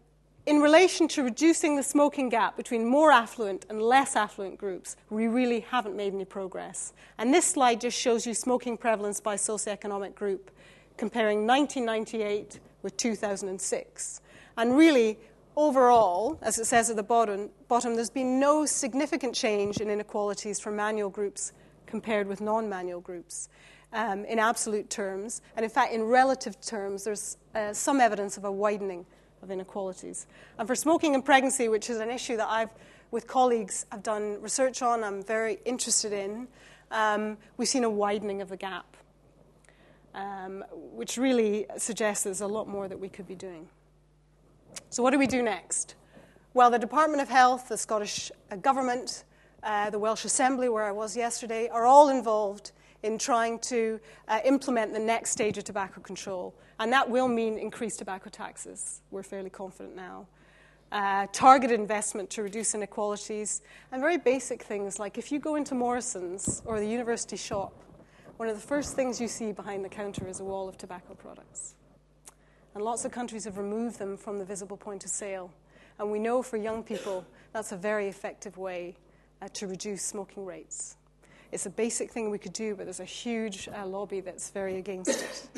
in relation to reducing the smoking gap between more affluent and less affluent groups, we really haven't made any progress. And this slide just shows you smoking prevalence by socioeconomic group, comparing 1998 with 2006. And really, overall, as it says at the bottom, bottom there's been no significant change in inequalities for manual groups compared with non manual groups. Um, in absolute terms, and in fact, in relative terms, there's uh, some evidence of a widening of inequalities. And for smoking and pregnancy, which is an issue that I've, with colleagues, have done research on, I'm very interested in, um, we've seen a widening of the gap, um, which really suggests there's a lot more that we could be doing. So, what do we do next? Well, the Department of Health, the Scottish uh, Government, uh, the Welsh Assembly, where I was yesterday, are all involved in trying to uh, implement the next stage of tobacco control. And that will mean increased tobacco taxes. We're fairly confident now. Uh, targeted investment to reduce inequalities, and very basic things like if you go into Morrison's or the university shop, one of the first things you see behind the counter is a wall of tobacco products. And lots of countries have removed them from the visible point of sale. And we know for young people that's a very effective way uh, to reduce smoking rates. It's a basic thing we could do, but there's a huge uh, lobby that's very against it.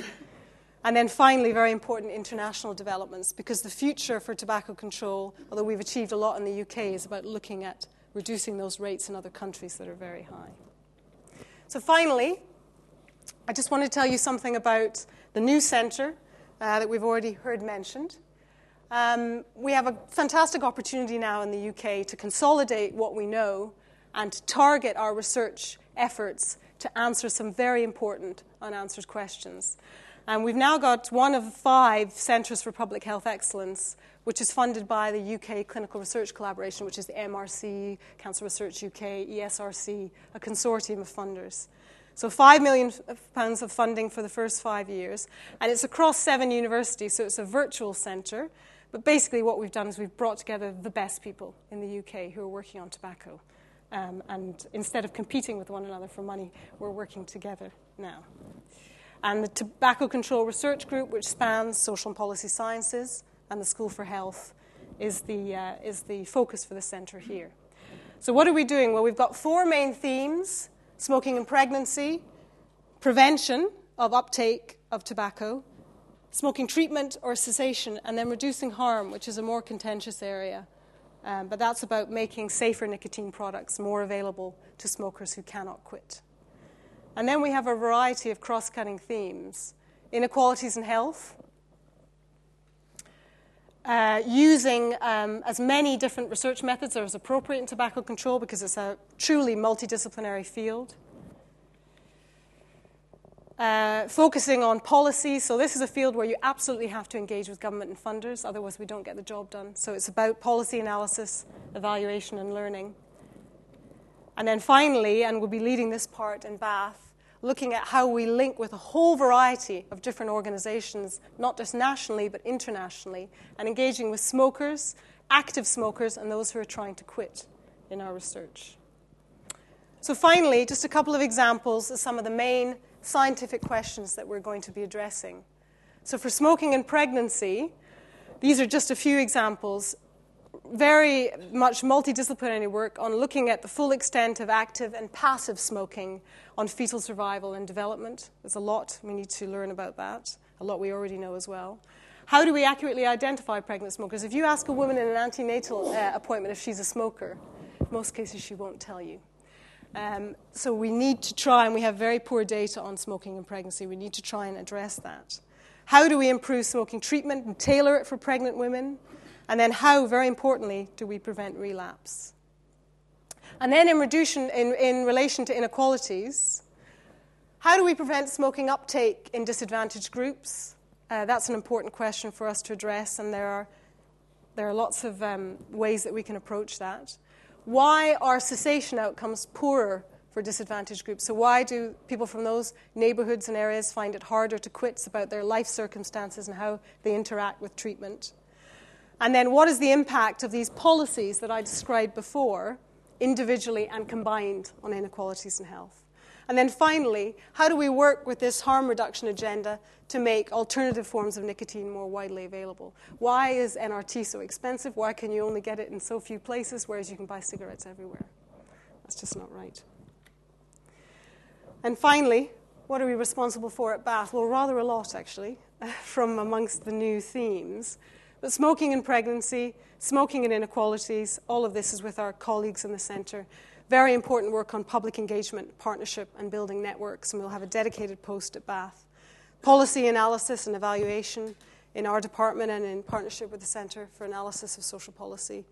And then finally, very important international developments, because the future for tobacco control, although we've achieved a lot in the UK, is about looking at reducing those rates in other countries that are very high. So finally, I just want to tell you something about the new centre uh, that we've already heard mentioned. Um, we have a fantastic opportunity now in the UK to consolidate what we know and to target our research efforts to answer some very important unanswered questions. And we've now got one of five Centres for Public Health Excellence, which is funded by the UK Clinical Research Collaboration, which is the MRC, Cancer Research UK, ESRC, a consortium of funders. So, £5 million of funding for the first five years. And it's across seven universities, so it's a virtual centre. But basically, what we've done is we've brought together the best people in the UK who are working on tobacco. Um, and instead of competing with one another for money, we're working together now. And the Tobacco Control Research Group, which spans social and policy sciences and the School for Health, is the, uh, is the focus for the centre here. So, what are we doing? Well, we've got four main themes smoking and pregnancy, prevention of uptake of tobacco, smoking treatment or cessation, and then reducing harm, which is a more contentious area. Um, but that's about making safer nicotine products more available to smokers who cannot quit. And then we have a variety of cross cutting themes inequalities in health, uh, using um, as many different research methods as appropriate in tobacco control because it's a truly multidisciplinary field. Uh, focusing on policy. So, this is a field where you absolutely have to engage with government and funders, otherwise, we don't get the job done. So, it's about policy analysis, evaluation, and learning. And then finally, and we'll be leading this part in Bath, looking at how we link with a whole variety of different organizations, not just nationally, but internationally, and engaging with smokers, active smokers, and those who are trying to quit in our research. So, finally, just a couple of examples of some of the main scientific questions that we're going to be addressing. So, for smoking and pregnancy, these are just a few examples. Very much multidisciplinary work on looking at the full extent of active and passive smoking on fetal survival and development. There's a lot we need to learn about that, a lot we already know as well. How do we accurately identify pregnant smokers? If you ask a woman in an antenatal uh, appointment if she's a smoker, most cases she won't tell you. Um, so we need to try, and we have very poor data on smoking and pregnancy, we need to try and address that. How do we improve smoking treatment and tailor it for pregnant women? And then, how, very importantly, do we prevent relapse? And then, in, reduction, in, in relation to inequalities, how do we prevent smoking uptake in disadvantaged groups? Uh, that's an important question for us to address, and there are, there are lots of um, ways that we can approach that. Why are cessation outcomes poorer for disadvantaged groups? So, why do people from those neighborhoods and areas find it harder to quit? About their life circumstances and how they interact with treatment. And then, what is the impact of these policies that I described before, individually and combined, on inequalities in health? And then finally, how do we work with this harm reduction agenda to make alternative forms of nicotine more widely available? Why is NRT so expensive? Why can you only get it in so few places, whereas you can buy cigarettes everywhere? That's just not right. And finally, what are we responsible for at Bath? Well, rather a lot, actually, from amongst the new themes. But smoking and pregnancy, smoking and inequalities, all of this is with our colleagues in the centre very important work on public engagement, partnership, and building networks, and we'll have a dedicated post at Bath. Policy analysis and evaluation in our department and in partnership with the Centre for Analysis of Social Policy.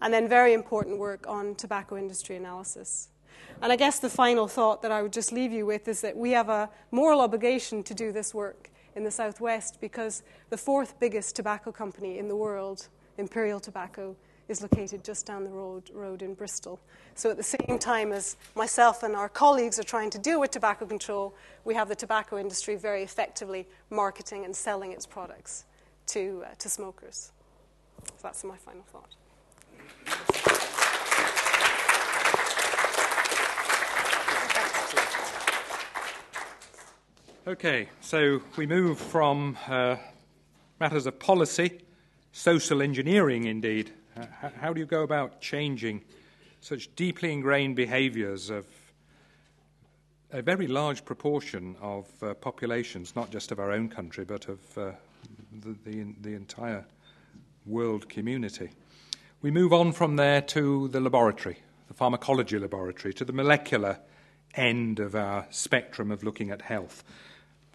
And then very important work on tobacco industry analysis. And I guess the final thought that I would just leave you with is that we have a moral obligation to do this work in the Southwest because the fourth biggest tobacco company in the world, Imperial Tobacco, is located just down the road, road in Bristol. So, at the same time as myself and our colleagues are trying to deal with tobacco control, we have the tobacco industry very effectively marketing and selling its products to, uh, to smokers. So, that's my final thought. Okay, so we move from uh, matters of policy, social engineering indeed, how, how do you go about changing such deeply ingrained behaviors of a very large proportion of uh, populations, not just of our own country, but of uh, the, the, the, entire world community. We move on from there to the laboratory, the pharmacology laboratory, to the molecular end of our spectrum of looking at health.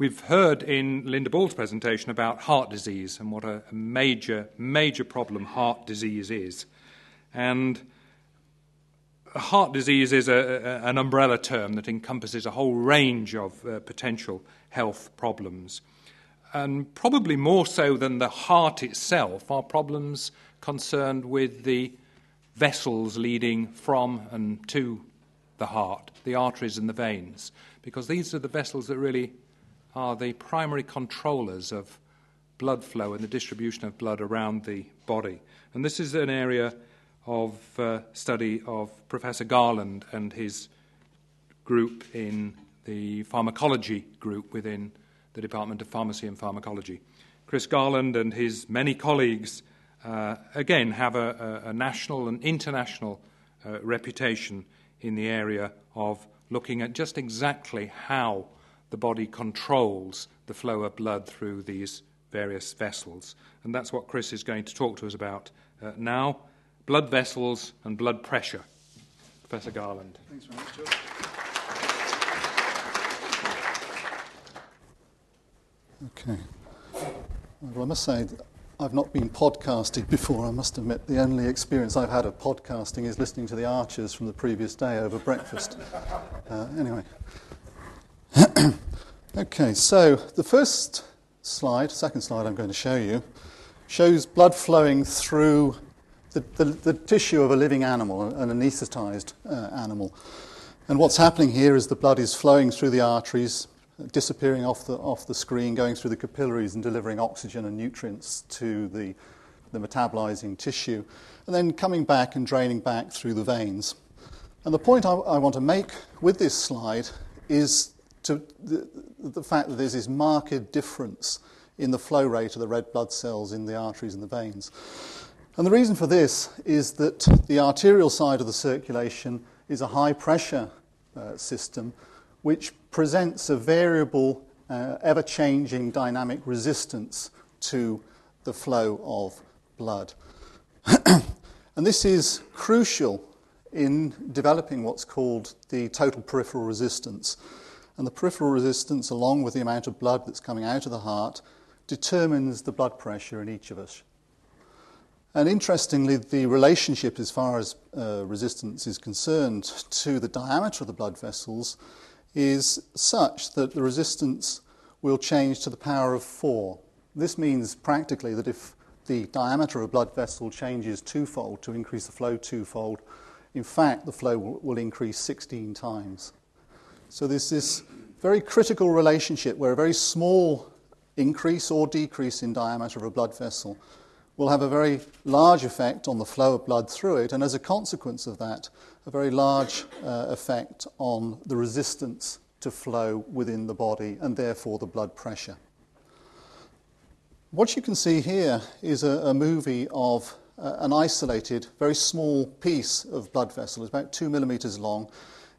We've heard in Linda Bauld's presentation about heart disease and what a major, major problem heart disease is. And heart disease is a, a, an umbrella term that encompasses a whole range of uh, potential health problems. And probably more so than the heart itself are problems concerned with the vessels leading from and to the heart, the arteries and the veins, because these are the vessels that really are the primary controllers of blood flow and the distribution of blood around the body. And this is an area of uh, study of Professor Garland and his group in the pharmacology group within the Department of Pharmacy and Pharmacology. Chris Garland and his many colleagues, uh, again, have a, a, national and international uh, reputation in the area of looking at just exactly how the body controls the flow of blood through these various vessels. And that's what Chris is going to talk to us about uh, now blood vessels and blood pressure. Professor Garland. Thanks very much, George. Okay. Well, I must say, I've not been podcasted before. I must admit, the only experience I've had of podcasting is listening to the Archers from the previous day over breakfast. Uh, anyway. Okay, so the first slide, second slide I'm going to show you, shows blood flowing through the, the, the tissue of a living animal, an anaesthetized uh, animal. And what's happening here is the blood is flowing through the arteries, disappearing off the, off the screen, going through the capillaries and delivering oxygen and nutrients to the, the metabolizing tissue, and then coming back and draining back through the veins. And the point I, I want to make with this slide is to the, the fact that there's this marked difference in the flow rate of the red blood cells in the arteries and the veins. And the reason for this is that the arterial side of the circulation is a high pressure uh, system which presents a variable, uh, ever changing dynamic resistance to the flow of blood. and this is crucial in developing what's called the total peripheral resistance. And the peripheral resistance, along with the amount of blood that's coming out of the heart, determines the blood pressure in each of us. And interestingly, the relationship, as far as uh, resistance is concerned, to the diameter of the blood vessels is such that the resistance will change to the power of 4. This means practically that if the diameter of a blood vessel changes twofold to increase the flow twofold, in fact, the flow will, will increase 16 times. So there's this very critical relationship where a very small increase or decrease in diameter of a blood vessel will have a very large effect on the flow of blood through it, and as a consequence of that, a very large uh, effect on the resistance to flow within the body and therefore the blood pressure. What you can see here is a, a movie of uh, an isolated, very small piece of blood vessel. It's about two millimeters long.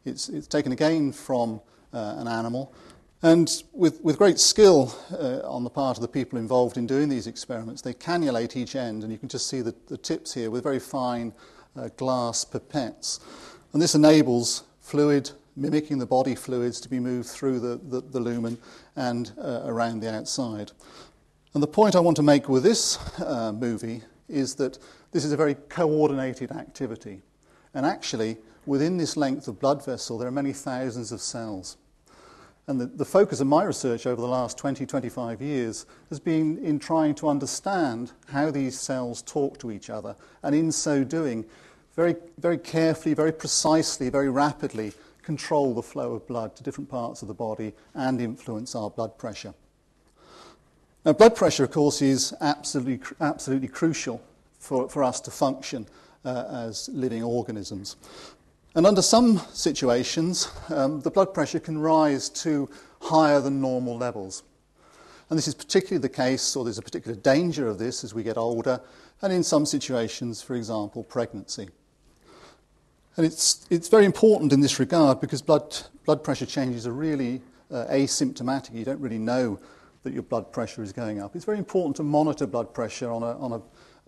It's, it's taken again from uh, an animal. And with, with great skill uh, on the part of the people involved in doing these experiments, they cannulate each end, and you can just see the, the tips here with very fine uh, glass pipettes. And this enables fluid mimicking the body fluids to be moved through the, the, the lumen and uh, around the outside. And the point I want to make with this uh, movie is that this is a very coordinated activity. And actually, within this length of blood vessel, there are many thousands of cells. And the, the, focus of my research over the last 20, 25 years has been in trying to understand how these cells talk to each other, and in so doing, very, very carefully, very precisely, very rapidly control the flow of blood to different parts of the body and influence our blood pressure. Now, blood pressure, of course, is absolutely, absolutely crucial for, for us to function uh, as living organisms. And under some situations, um, the blood pressure can rise to higher than normal levels. And this is particularly the case, or there's a particular danger of this as we get older, and in some situations, for example, pregnancy. And it's, it's very important in this regard because blood, blood pressure changes are really uh, asymptomatic. You don't really know that your blood pressure is going up. It's very important to monitor blood pressure on a, on a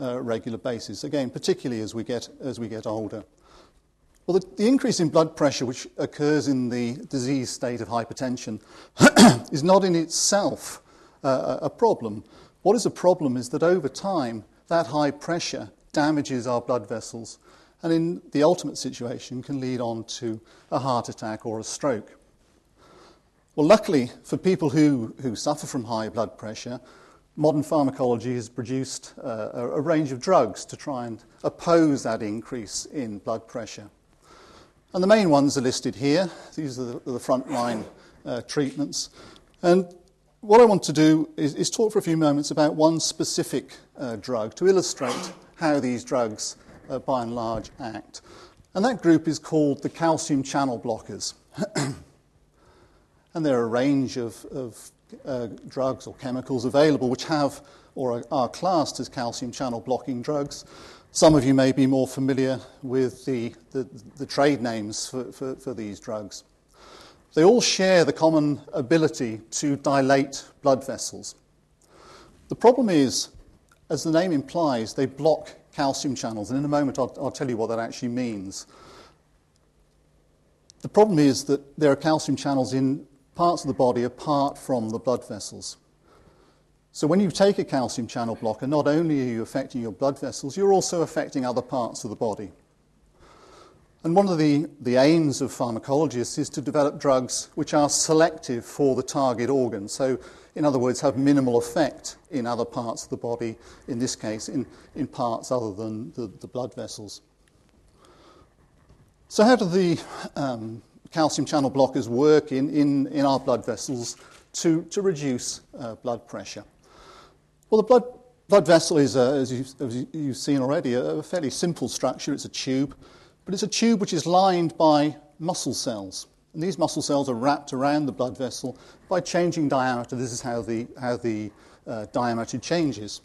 uh, regular basis, again, particularly as we get, as we get older. Well, the, the, increase in blood pressure, which occurs in the disease state of hypertension, is not in itself uh, a problem. What is a problem is that over time, that high pressure damages our blood vessels and, in the ultimate situation, can lead on to a heart attack or a stroke. Well, luckily for people who, who suffer from high blood pressure, modern pharmacology has produced uh, a, a range of drugs to try and oppose that increase in blood pressure. And the main ones are listed here. These are the, the frontline uh, treatments. And what I want to do is, is, talk for a few moments about one specific uh, drug to illustrate how these drugs, uh, by and large, act. And that group is called the calcium channel blockers. and there are a range of, of uh, drugs or chemicals available which have or are, are classed as calcium channel blocking drugs. Some of you may be more familiar with the, the, the trade names for, for, for these drugs. They all share the common ability to dilate blood vessels. The problem is, as the name implies, they block calcium channels, and in a moment I'll, I'll, tell you what that actually means. The problem is that there are calcium channels in parts of the body apart from the blood vessels. So when you take a calcium channel blocker, not only are you affecting your blood vessels, you're also affecting other parts of the body. And one of the, the aims of pharmacologists is to develop drugs which are selective for the target organ. So, in other words, have minimal effect in other parts of the body, in this case, in, in parts other than the, the blood vessels. So, how do the um, calcium channel blockers work in, in, in our blood vessels to, to reduce uh, blood pressure? Well, the blood, blood vessel is, a, as, you, as you've seen already, a fairly simple structure. It's a tube, but it's a tube which is lined by muscle cells. And these muscle cells are wrapped around the blood vessel by changing diameter. This is how the, how the uh, diameter changes.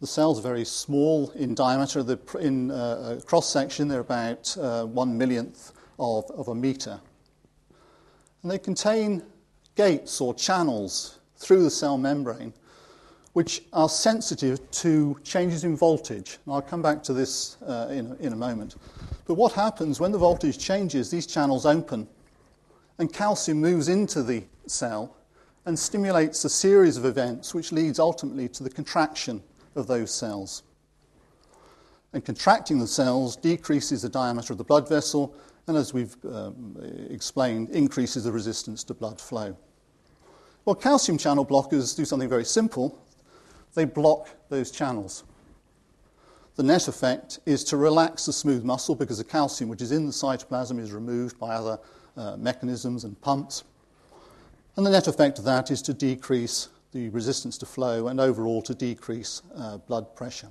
The cells are very small in diameter. The, in uh, cross section, they're about uh, one millionth of, of a meter. And they contain gates or channels through the cell membrane which are sensitive to changes in voltage. And I'll come back to this uh, in, a, in a moment. But what happens when the voltage changes, these channels open, and calcium moves into the cell and stimulates a series of events which leads ultimately to the contraction of those cells. And contracting the cells decreases the diameter of the blood vessel, and as we've um, explained, increases the resistance to blood flow. Well, calcium channel blockers do something very simple they block those channels. The net effect is to relax the smooth muscle because the calcium which is in the cytoplasm is removed by other uh, mechanisms and pumps. And the net effect of that is to decrease the resistance to flow and overall to decrease uh, blood pressure.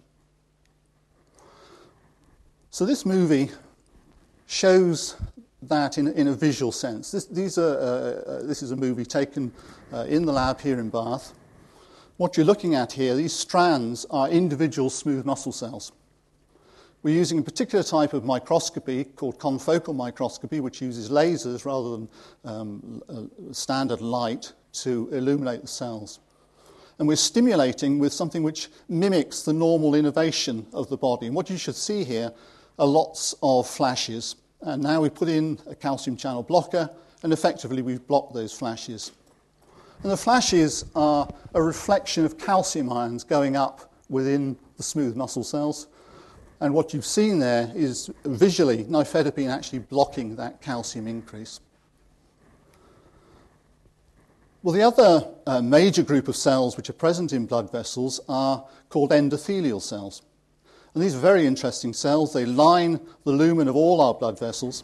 So, this movie shows that in, in a visual sense. This, these are, uh, uh, this is a movie taken uh, in the lab here in Bath. What you're looking at here, these strands are individual smooth muscle cells. We're using a particular type of microscopy called confocal microscopy, which uses lasers rather than um, uh, standard light to illuminate the cells. And we're stimulating with something which mimics the normal innervation of the body. And what you should see here are lots of flashes. And now we put in a calcium channel blocker, and effectively we've blocked those flashes. And the flashes are a reflection of calcium ions going up within the smooth muscle cells. And what you've seen there is visually nifedipine actually blocking that calcium increase. Well, the other uh, major group of cells which are present in blood vessels are called endothelial cells. And these are very interesting cells. They line the lumen of all our blood vessels,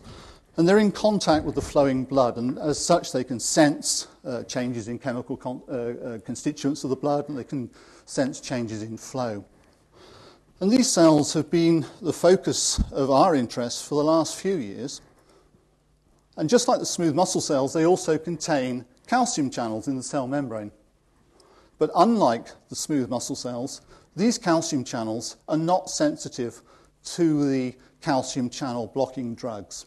and they're in contact with the flowing blood, and as such, they can sense uh, changes in chemical con- uh, uh, constituents of the blood, and they can sense changes in flow. And these cells have been the focus of our interest for the last few years. And just like the smooth muscle cells, they also contain calcium channels in the cell membrane. But unlike the smooth muscle cells, these calcium channels are not sensitive to the calcium channel blocking drugs.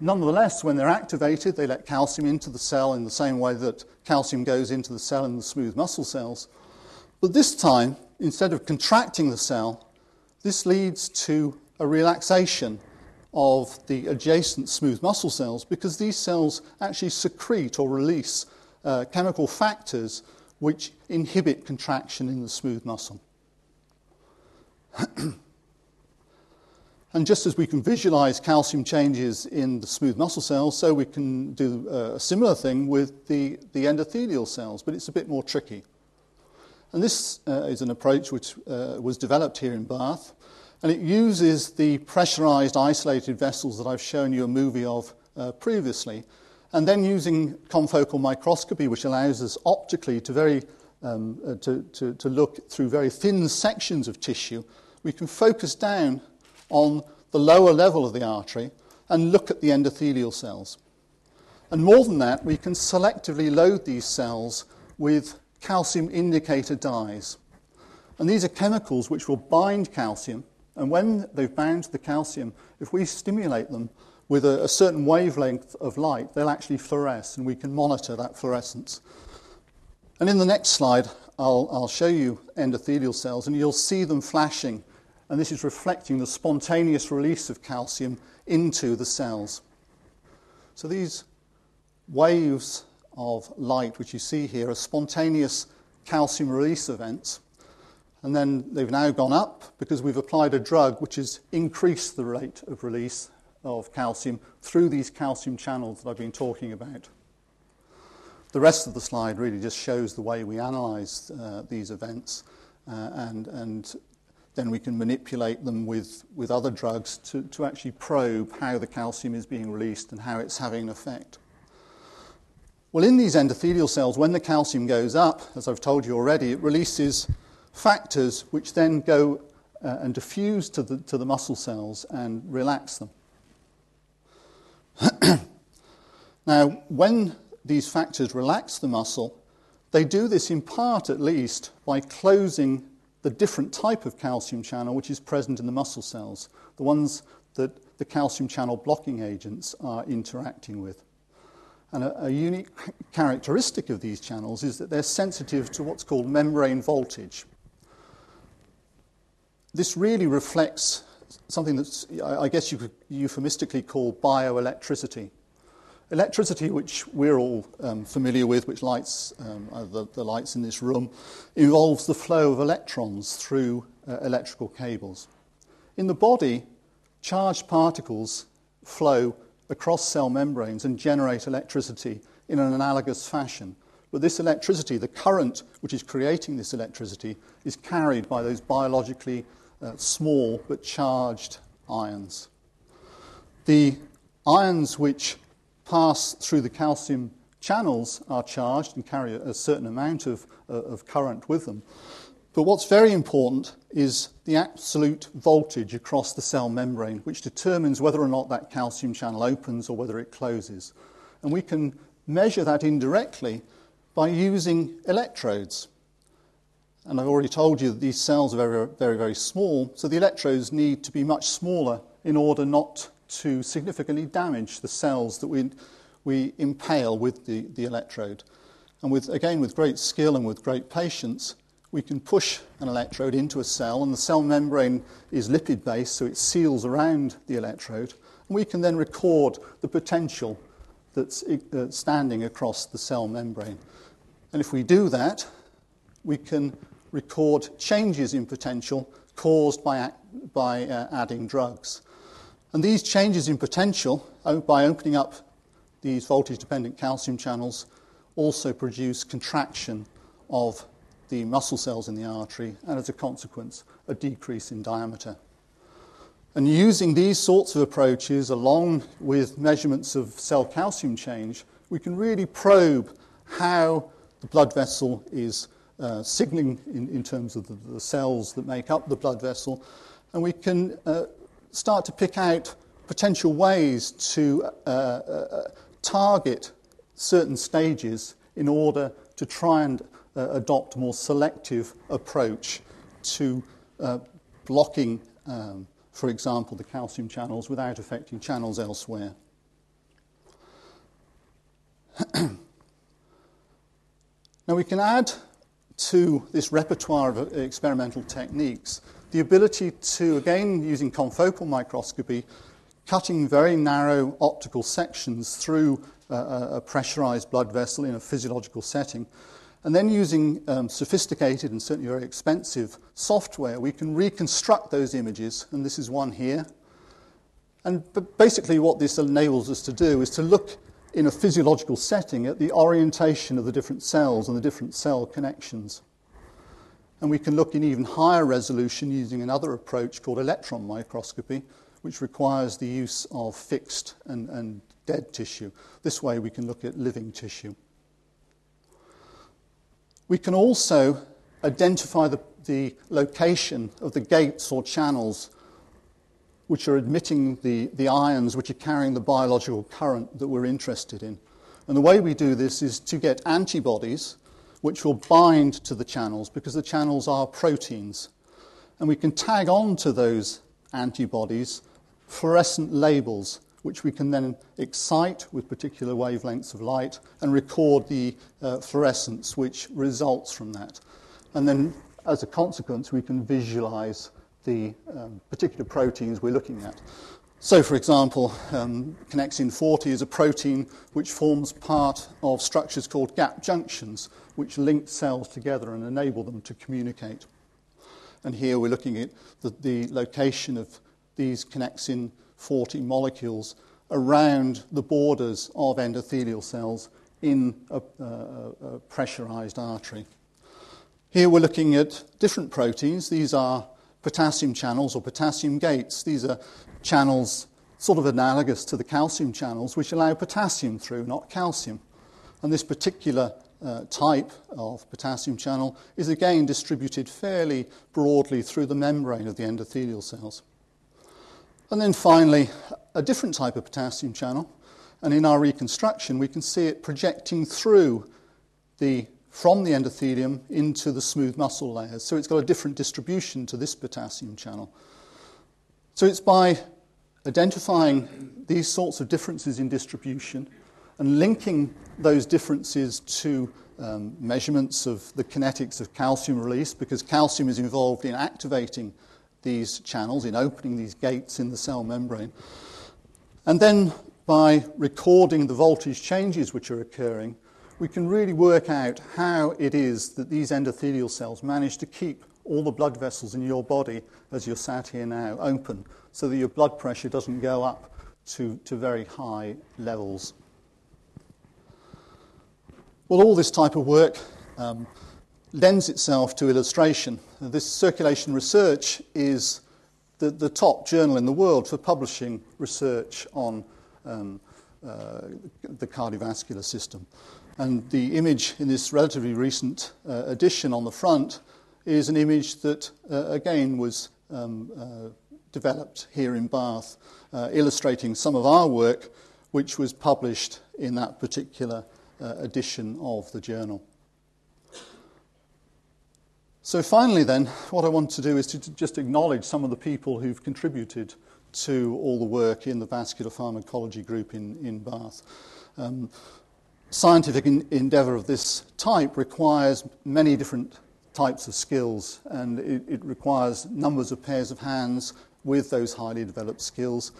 Nonetheless, when they're activated, they let calcium into the cell in the same way that calcium goes into the cell in the smooth muscle cells. But this time, instead of contracting the cell, this leads to a relaxation of the adjacent smooth muscle cells because these cells actually secrete or release uh, chemical factors which inhibit contraction in the smooth muscle. And just as we can visualize calcium changes in the smooth muscle cells, so we can do uh, a similar thing with the, the endothelial cells, but it's a bit more tricky. And this uh, is an approach which uh, was developed here in Bath, and it uses the pressurized isolated vessels that I've shown you a movie of uh, previously, and then using confocal microscopy, which allows us optically to, very, um, uh, to, to, to look through very thin sections of tissue, we can focus down on the lower level of the artery and look at the endothelial cells. And more than that, we can selectively load these cells with calcium indicator dyes. And these are chemicals which will bind calcium, and when they've bound to the calcium, if we stimulate them with a, a certain wavelength of light, they'll actually fluoresce, and we can monitor that fluorescence. And in the next slide, I'll, I'll show you endothelial cells, and you'll see them flashing and this is reflecting the spontaneous release of calcium into the cells. So these waves of light, which you see here, are spontaneous calcium release events. and then they've now gone up because we've applied a drug which has increased the rate of release of calcium through these calcium channels that I've been talking about. The rest of the slide really just shows the way we analyse uh, these events uh, and, and then we can manipulate them with, with other drugs to, to actually probe how the calcium is being released and how it's having an effect. Well, in these endothelial cells, when the calcium goes up, as I've told you already, it releases factors which then go uh, and diffuse to the, to the muscle cells and relax them. now, when these factors relax the muscle, they do this in part at least by closing the different type of calcium channel which is present in the muscle cells, the ones that the calcium channel blocking agents are interacting with. And a, a, unique characteristic of these channels is that they're sensitive to what's called membrane voltage. This really reflects something that I guess you could euphemistically call bioelectricity. Electricity, which we're all um, familiar with, which lights um, the, the, lights in this room, involves the flow of electrons through uh, electrical cables. In the body, charged particles flow across cell membranes and generate electricity in an analogous fashion. But this electricity, the current which is creating this electricity, is carried by those biologically uh, small but charged ions. The ions which pass through the calcium channels are charged and carry a, certain amount of, uh, of current with them. But what's very important is the absolute voltage across the cell membrane, which determines whether or not that calcium channel opens or whether it closes. And we can measure that indirectly by using electrodes. And I've already told you that these cells are very, very, very small, so the electrodes need to be much smaller in order not to significantly damage the cells that we, we impale with the, the electrode. And with, again, with great skill and with great patience, we can push an electrode into a cell, and the cell membrane is lipid based, so it seals around the electrode. And we can then record the potential that's uh, standing across the cell membrane. And if we do that, we can record changes in potential caused by, by uh, adding drugs. And these changes in potential, by opening up these voltage dependent calcium channels, also produce contraction of the muscle cells in the artery, and as a consequence, a decrease in diameter. And using these sorts of approaches, along with measurements of cell calcium change, we can really probe how the blood vessel is uh, signaling in, in, terms of the, the, cells that make up the blood vessel. And we can uh, start to pick out potential ways to uh, uh, target certain stages in order to try and uh, adopt a more selective approach to uh, blocking, um, for example, the calcium channels without affecting channels elsewhere. now, we can add to this repertoire of experimental techniques the ability to, again, using confocal microscopy, cutting very narrow optical sections through a pressurized blood vessel in a physiological setting. And then using um, sophisticated and certainly very expensive software, we can reconstruct those images, and this is one here. And basically, what this enables us to do is to look in a physiological setting at the orientation of the different cells and the different cell connections. And we can look in even higher resolution using another approach called electron microscopy, which requires the use of fixed and, and dead tissue. This way, we can look at living tissue. We can also identify the, the location of the gates or channels which are admitting the, the ions which are carrying the biological current that we're interested in. And the way we do this is to get antibodies which will bind to the channels because the channels are proteins. And we can tag on to those antibodies fluorescent labels, which we can then excite with particular wavelengths of light and record the uh, fluorescence which results from that. And then, as a consequence, we can visualize the um, particular proteins we're looking at. So, for example, um, connexin 40 is a protein which forms part of structures called gap junctions, which link cells together and enable them to communicate. And here we're looking at the, the location of these connexin 40 molecules around the borders of endothelial cells in a, a, a pressurized artery. Here we're looking at different proteins. These are potassium channels or potassium gates. These are channels sort of analogous to the calcium channels, which allow potassium through, not calcium. And this particular uh, type of potassium channel is again distributed fairly broadly through the membrane of the endothelial cells. And then finally, a different type of potassium channel. And in our reconstruction, we can see it projecting through the, from the endothelium into the smooth muscle layers. So it's got a different distribution to this potassium channel. So it's by identifying these sorts of differences in distribution and linking those differences to um, measurements of the kinetics of calcium release, because calcium is involved in activating these channels, in opening these gates in the cell membrane. And then by recording the voltage changes which are occurring, we can really work out how it is that these endothelial cells manage to keep all the blood vessels in your body, as you're sat here now, open, so that your blood pressure doesn't go up to, to very high levels. Well, all this type of work um, lends itself to illustration. This circulation research is the, the top journal in the world for publishing research on um, uh, the cardiovascular system. And the image in this relatively recent uh, edition on the front is an image that, uh, again, was um, uh, developed here in Bath, uh, illustrating some of our work, which was published in that particular uh, edition of the journal. So, finally, then, what I want to do is to, just acknowledge some of the people who've contributed to all the work in the vascular pharmacology group in, in Bath. Um, scientific in, endeavour of this type requires many different types of skills, and it, it, requires numbers of pairs of hands with those highly developed skills.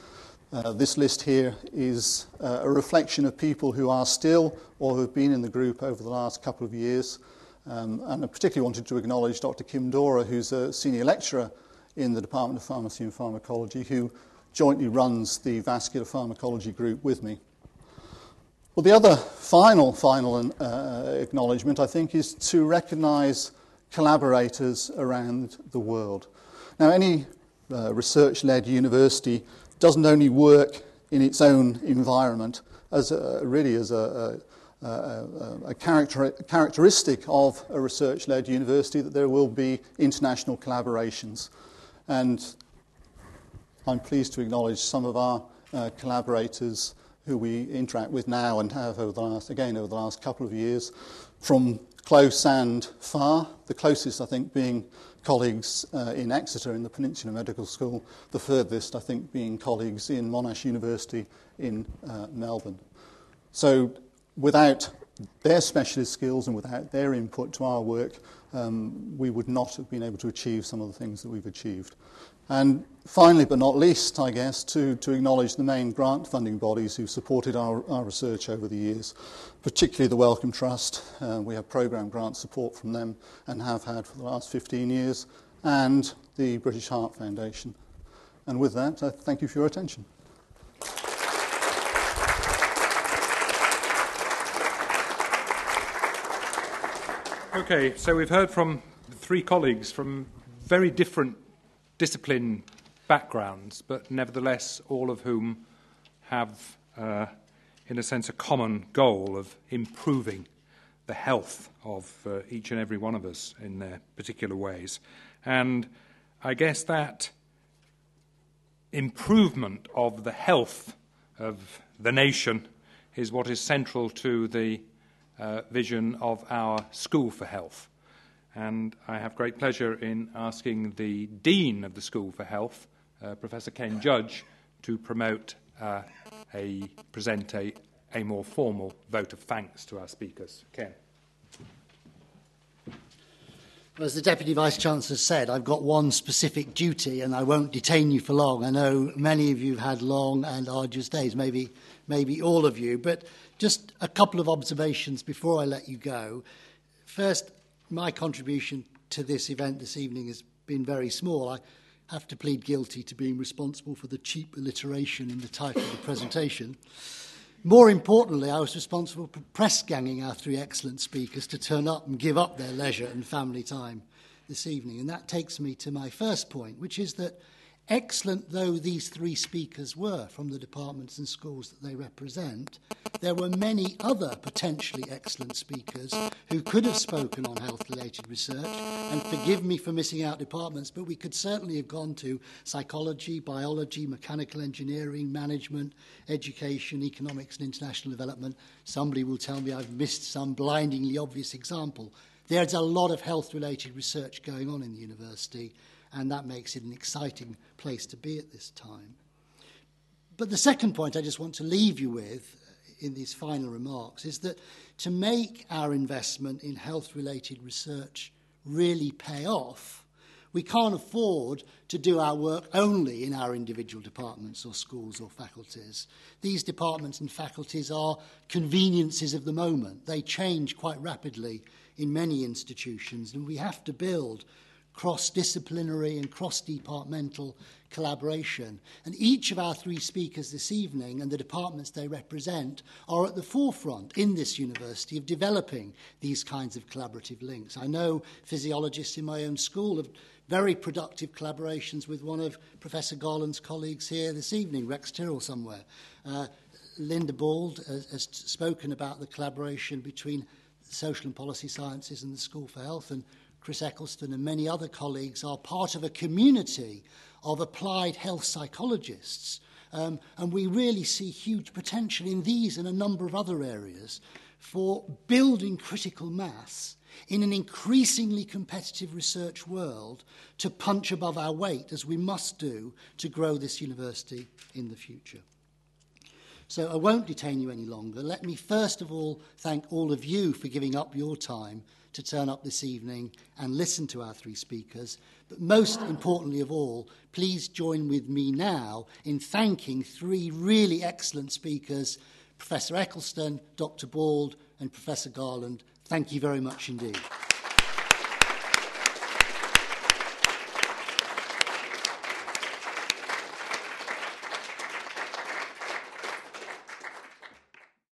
Uh, this list here is uh, a reflection of people who are still or who have been in the group over the last couple of years. Um, and I particularly wanted to acknowledge Dr. Kim Dora, who's a senior lecturer in the Department of Pharmacy and Pharmacology, who jointly runs the vascular pharmacology group with me. Well, the other final, final uh, acknowledgement, I think, is to recognise collaborators around the world. Now, any uh, research led university doesn't only work in its own environment, as a, really as a, a, a character, characteristic of a research led university that there will be international collaborations. And I'm pleased to acknowledge some of our uh, collaborators who we interact with now and have over the last, again, over the last couple of years, from close and far, the closest, I think, being colleagues uh, in Exeter in the Peninsula Medical School, the furthest, I think, being colleagues in Monash University in uh, Melbourne. So, without their specialist skills and without their input to our work, um, we would not have been able to achieve some of the things that we've achieved. And finally, but not least, I guess, to, to acknowledge the main grant funding bodies who supported our, our research over the years, particularly the Wellcome Trust. Uh, we have programme grant support from them and have had for the last 15 years, and the British Heart Foundation. And with that, I thank you for your attention. Okay, so we've heard from three colleagues from very different discipline backgrounds, but nevertheless, all of whom have, uh, in a sense, a common goal of improving the health of uh, each and every one of us in their particular ways. And I guess that improvement of the health of the nation is what is central to the uh, vision of our School for Health. And I have great pleasure in asking the Dean of the School for Health, uh, Professor Ken Judge, to promote uh, a present a, a more formal vote of thanks to our speakers. Ken. Well, as the Deputy Vice Chancellor said, I've got one specific duty and I won't detain you for long. I know many of you have had long and arduous days, maybe, maybe all of you, but just a couple of observations before I let you go. First, my contribution to this event this evening has been very small. I have to plead guilty to being responsible for the cheap alliteration in the title of the presentation. More importantly, I was responsible for press ganging our three excellent speakers to turn up and give up their leisure and family time this evening. And that takes me to my first point, which is that excellent though these three speakers were from the departments and schools that they represent, there were many other potentially excellent speakers who could have spoken on health related research. And forgive me for missing out departments, but we could certainly have gone to psychology, biology, mechanical engineering, management, education, economics, and international development. Somebody will tell me I've missed some blindingly obvious example. There's a lot of health related research going on in the university and that makes it an exciting place to be at this time. But the second point I just want to leave you with uh, in these final remarks is that to make our investment in health related research really pay off, we can't afford to do our work only in our individual departments or schools or faculties. These departments and faculties are conveniences of the moment. They change quite rapidly in many institutions, and we have to build cross disciplinary and cross departmental collaboration. And each of our three speakers this evening and the departments they represent are at the forefront in this university of developing these kinds of collaborative links. I know physiologists in my own school have very productive collaborations with one of Professor Garland's colleagues here this evening, Rex Tyrrell somewhere. Uh, Linda Bauld has, has spoken about the collaboration between social and policy sciences and the School for Health, and Chris Eccleston and many other colleagues are part of a community of applied health psychologists. Um, and we really see huge potential in these and a number of other areas for building critical mass in an increasingly competitive research world to punch above our weight, as we must do to grow this university in the future. So I won't detain you any longer. Let me first of all thank all of you for giving up your time to turn up this evening and listen to our three speakers. But most importantly of all, please join with me now in thanking three really excellent speakers Professor Eccleston, Dr. Bauld, and Professor Garland. Thank you very much indeed.